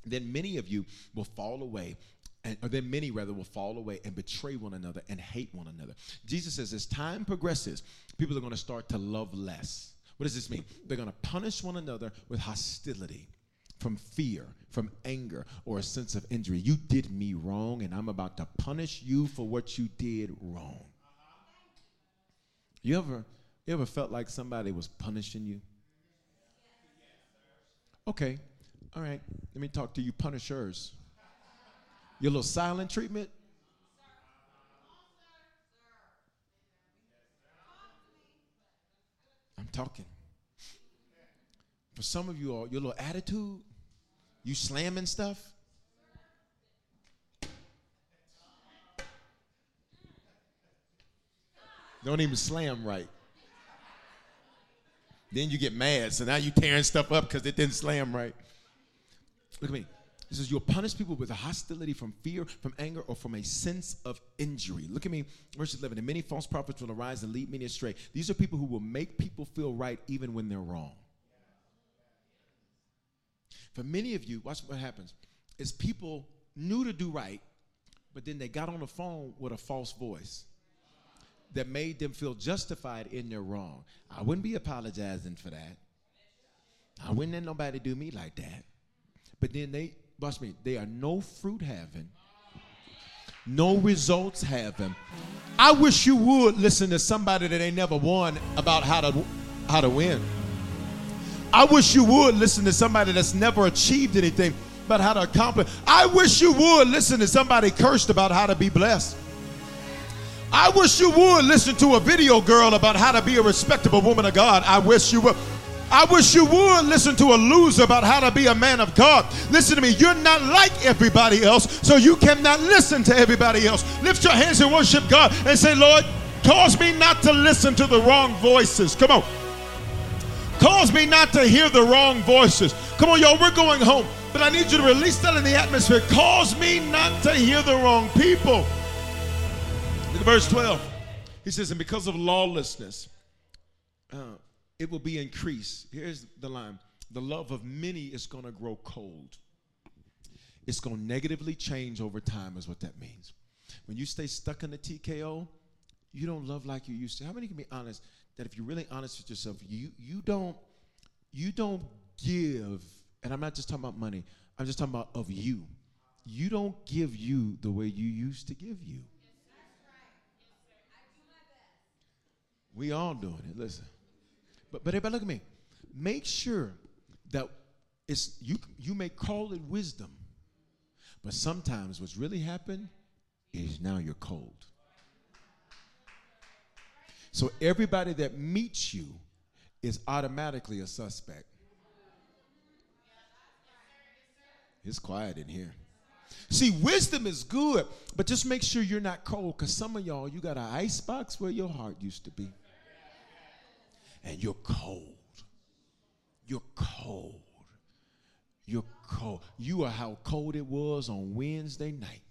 Then many of you will fall away and, or then many rather will fall away and betray one another and hate one another. Jesus says as time progresses, people are going to start to love less. What does this mean? They're going to punish one another with hostility. from fear, from anger, or a sense of injury. You did me wrong, and I'm about to punish you for what you did wrong. You ever, you ever felt like somebody was punishing you? Okay, all right, let me talk to you punishers. Your little silent treatment? I'm talking. For some of you all, your little attitude, you slamming stuff. Don't even slam right. Then you get mad, so now you tearing stuff up because it didn't slam right. Look at me. This says you'll punish people with hostility from fear, from anger, or from a sense of injury. Look at me, verse 11. And many false prophets will arise and lead many astray. These are people who will make people feel right even when they're wrong. For many of you, watch what happens. Is people knew to do right, but then they got on the phone with a false voice that made them feel justified in their wrong. I wouldn't be apologizing for that. I wouldn't let nobody do me like that. But then they, watch me, they are no fruit having, no results having. I wish you would listen to somebody that ain't never won about how to how to win. I wish you would listen to somebody that's never achieved anything about how to accomplish. I wish you would listen to somebody cursed about how to be blessed. I wish you would listen to a video girl about how to be a respectable woman of God. I wish you would. I wish you would listen to a loser about how to be a man of God. Listen to me. You're not like everybody else, so you cannot listen to everybody else. Lift your hands and worship God and say, Lord, cause me not to listen to the wrong voices. Come on. Cause me not to hear the wrong voices. Come on, y'all, we're going home. But I need you to release that in the atmosphere. Cause me not to hear the wrong people. Look at verse 12. He says, and because of lawlessness, uh, it will be increased. Here's the line the love of many is going to grow cold. It's going to negatively change over time, is what that means. When you stay stuck in the TKO, you don't love like you used to. How many can be honest that if you're really honest with yourself, you you don't you don't give, and I'm not just talking about money, I'm just talking about of you. You don't give you the way you used to give you. We all doing it. Listen. But but everybody look at me. Make sure that it's you you may call it wisdom, but sometimes what's really happened is now you're cold. So everybody that meets you is automatically a suspect. It's quiet in here. See, wisdom is good, but just make sure you're not cold because some of y'all, you got an ice box where your heart used to be and you're cold. You're cold. You're cold. You are how cold it was on Wednesday night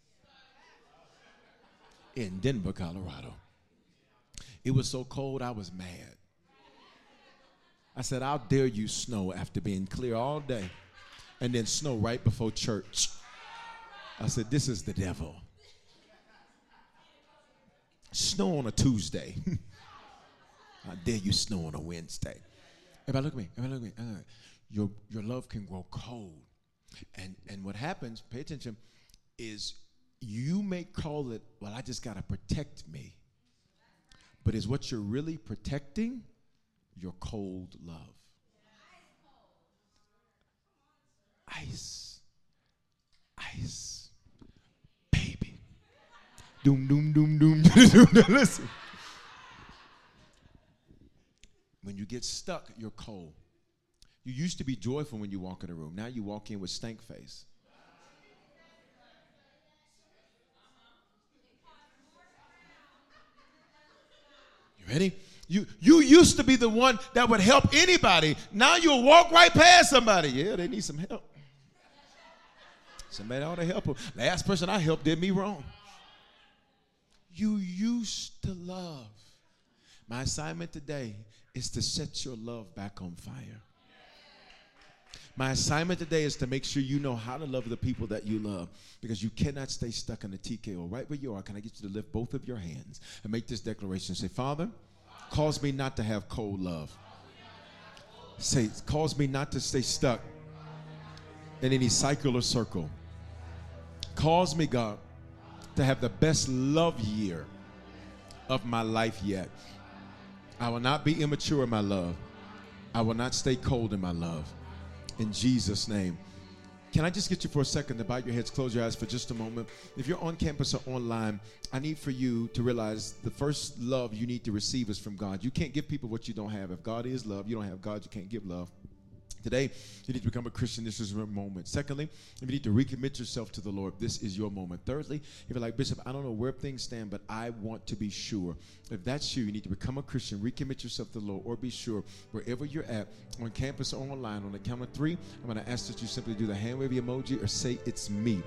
in Denver, Colorado. It was so cold, I was mad. I said, I'll dare you snow after being clear all day and then snow right before church? I said, This is the devil. Snow on a Tuesday. [laughs] How dare you snow on a Wednesday? Everybody look at me. Everybody look at me. Your, your love can grow cold. And, and what happens, pay attention, is you may call it, well, I just got to protect me. But is what you're really protecting your cold love? Ice. Ice. Baby. Doom, doom, doom, doom. [laughs] Listen. When you get stuck, you're cold. You used to be joyful when you walk in a room. Now you walk in with stank face. You ready? You you used to be the one that would help anybody. Now you'll walk right past somebody. Yeah, they need some help. Somebody ought to help them. Last person I helped did me wrong. You used to love. My assignment today is to set your love back on fire. My assignment today is to make sure you know how to love the people that you love because you cannot stay stuck in the TKO. Right where you are, can I get you to lift both of your hands and make this declaration? Say, Father, cause me not to have cold love. Say, cause me not to stay stuck in any cycle or circle. Cause me, God, to have the best love year of my life yet. I will not be immature in my love. I will not stay cold in my love. In Jesus' name. Can I just get you for a second to bow your heads, close your eyes for just a moment? If you're on campus or online, I need for you to realize the first love you need to receive is from God. You can't give people what you don't have. If God is love, you don't have God, you can't give love. Today, you need to become a Christian. This is your moment. Secondly, if you need to recommit yourself to the Lord, this is your moment. Thirdly, if you're like, Bishop, I don't know where things stand, but I want to be sure. If that's you, you need to become a Christian, recommit yourself to the Lord, or be sure wherever you're at, on campus or online, on the count of three, I'm going to ask that you simply do the hand wave emoji or say, It's me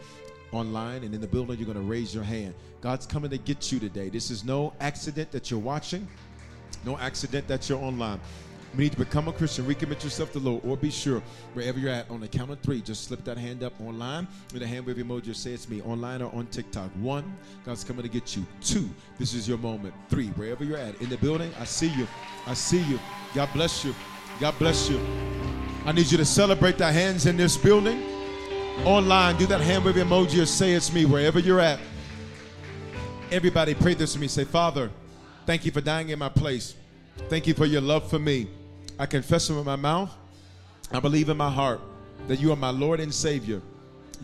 online and in the building, you're going to raise your hand. God's coming to get you today. This is no accident that you're watching, no accident that you're online. We need to become a Christian, recommit yourself to the Lord, or be sure wherever you're at on the count of three, just slip that hand up online with a hand wave emoji. Say it's me online or on TikTok. One, God's coming to get you. Two, this is your moment. Three, wherever you're at in the building, I see you. I see you. God bless you. God bless you. I need you to celebrate the hands in this building. Online, do that hand wave emoji or say it's me wherever you're at. Everybody, pray this to me. Say, Father, thank you for dying in my place. Thank you for your love for me. I confess with my mouth. I believe in my heart that you are my Lord and Savior.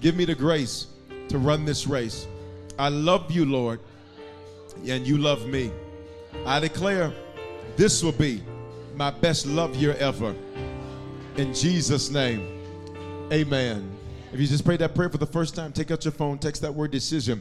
Give me the grace to run this race. I love you, Lord, and you love me. I declare this will be my best love year ever. In Jesus' name, amen. If you just prayed that prayer for the first time, take out your phone, text that word decision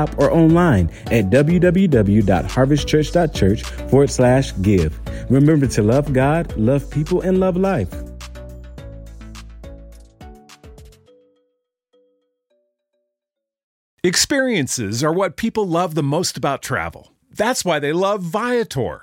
app or online at www.harvestchurch.church forward slash give. Remember to love God, love people, and love life. Experiences are what people love the most about travel. That's why they love Viator.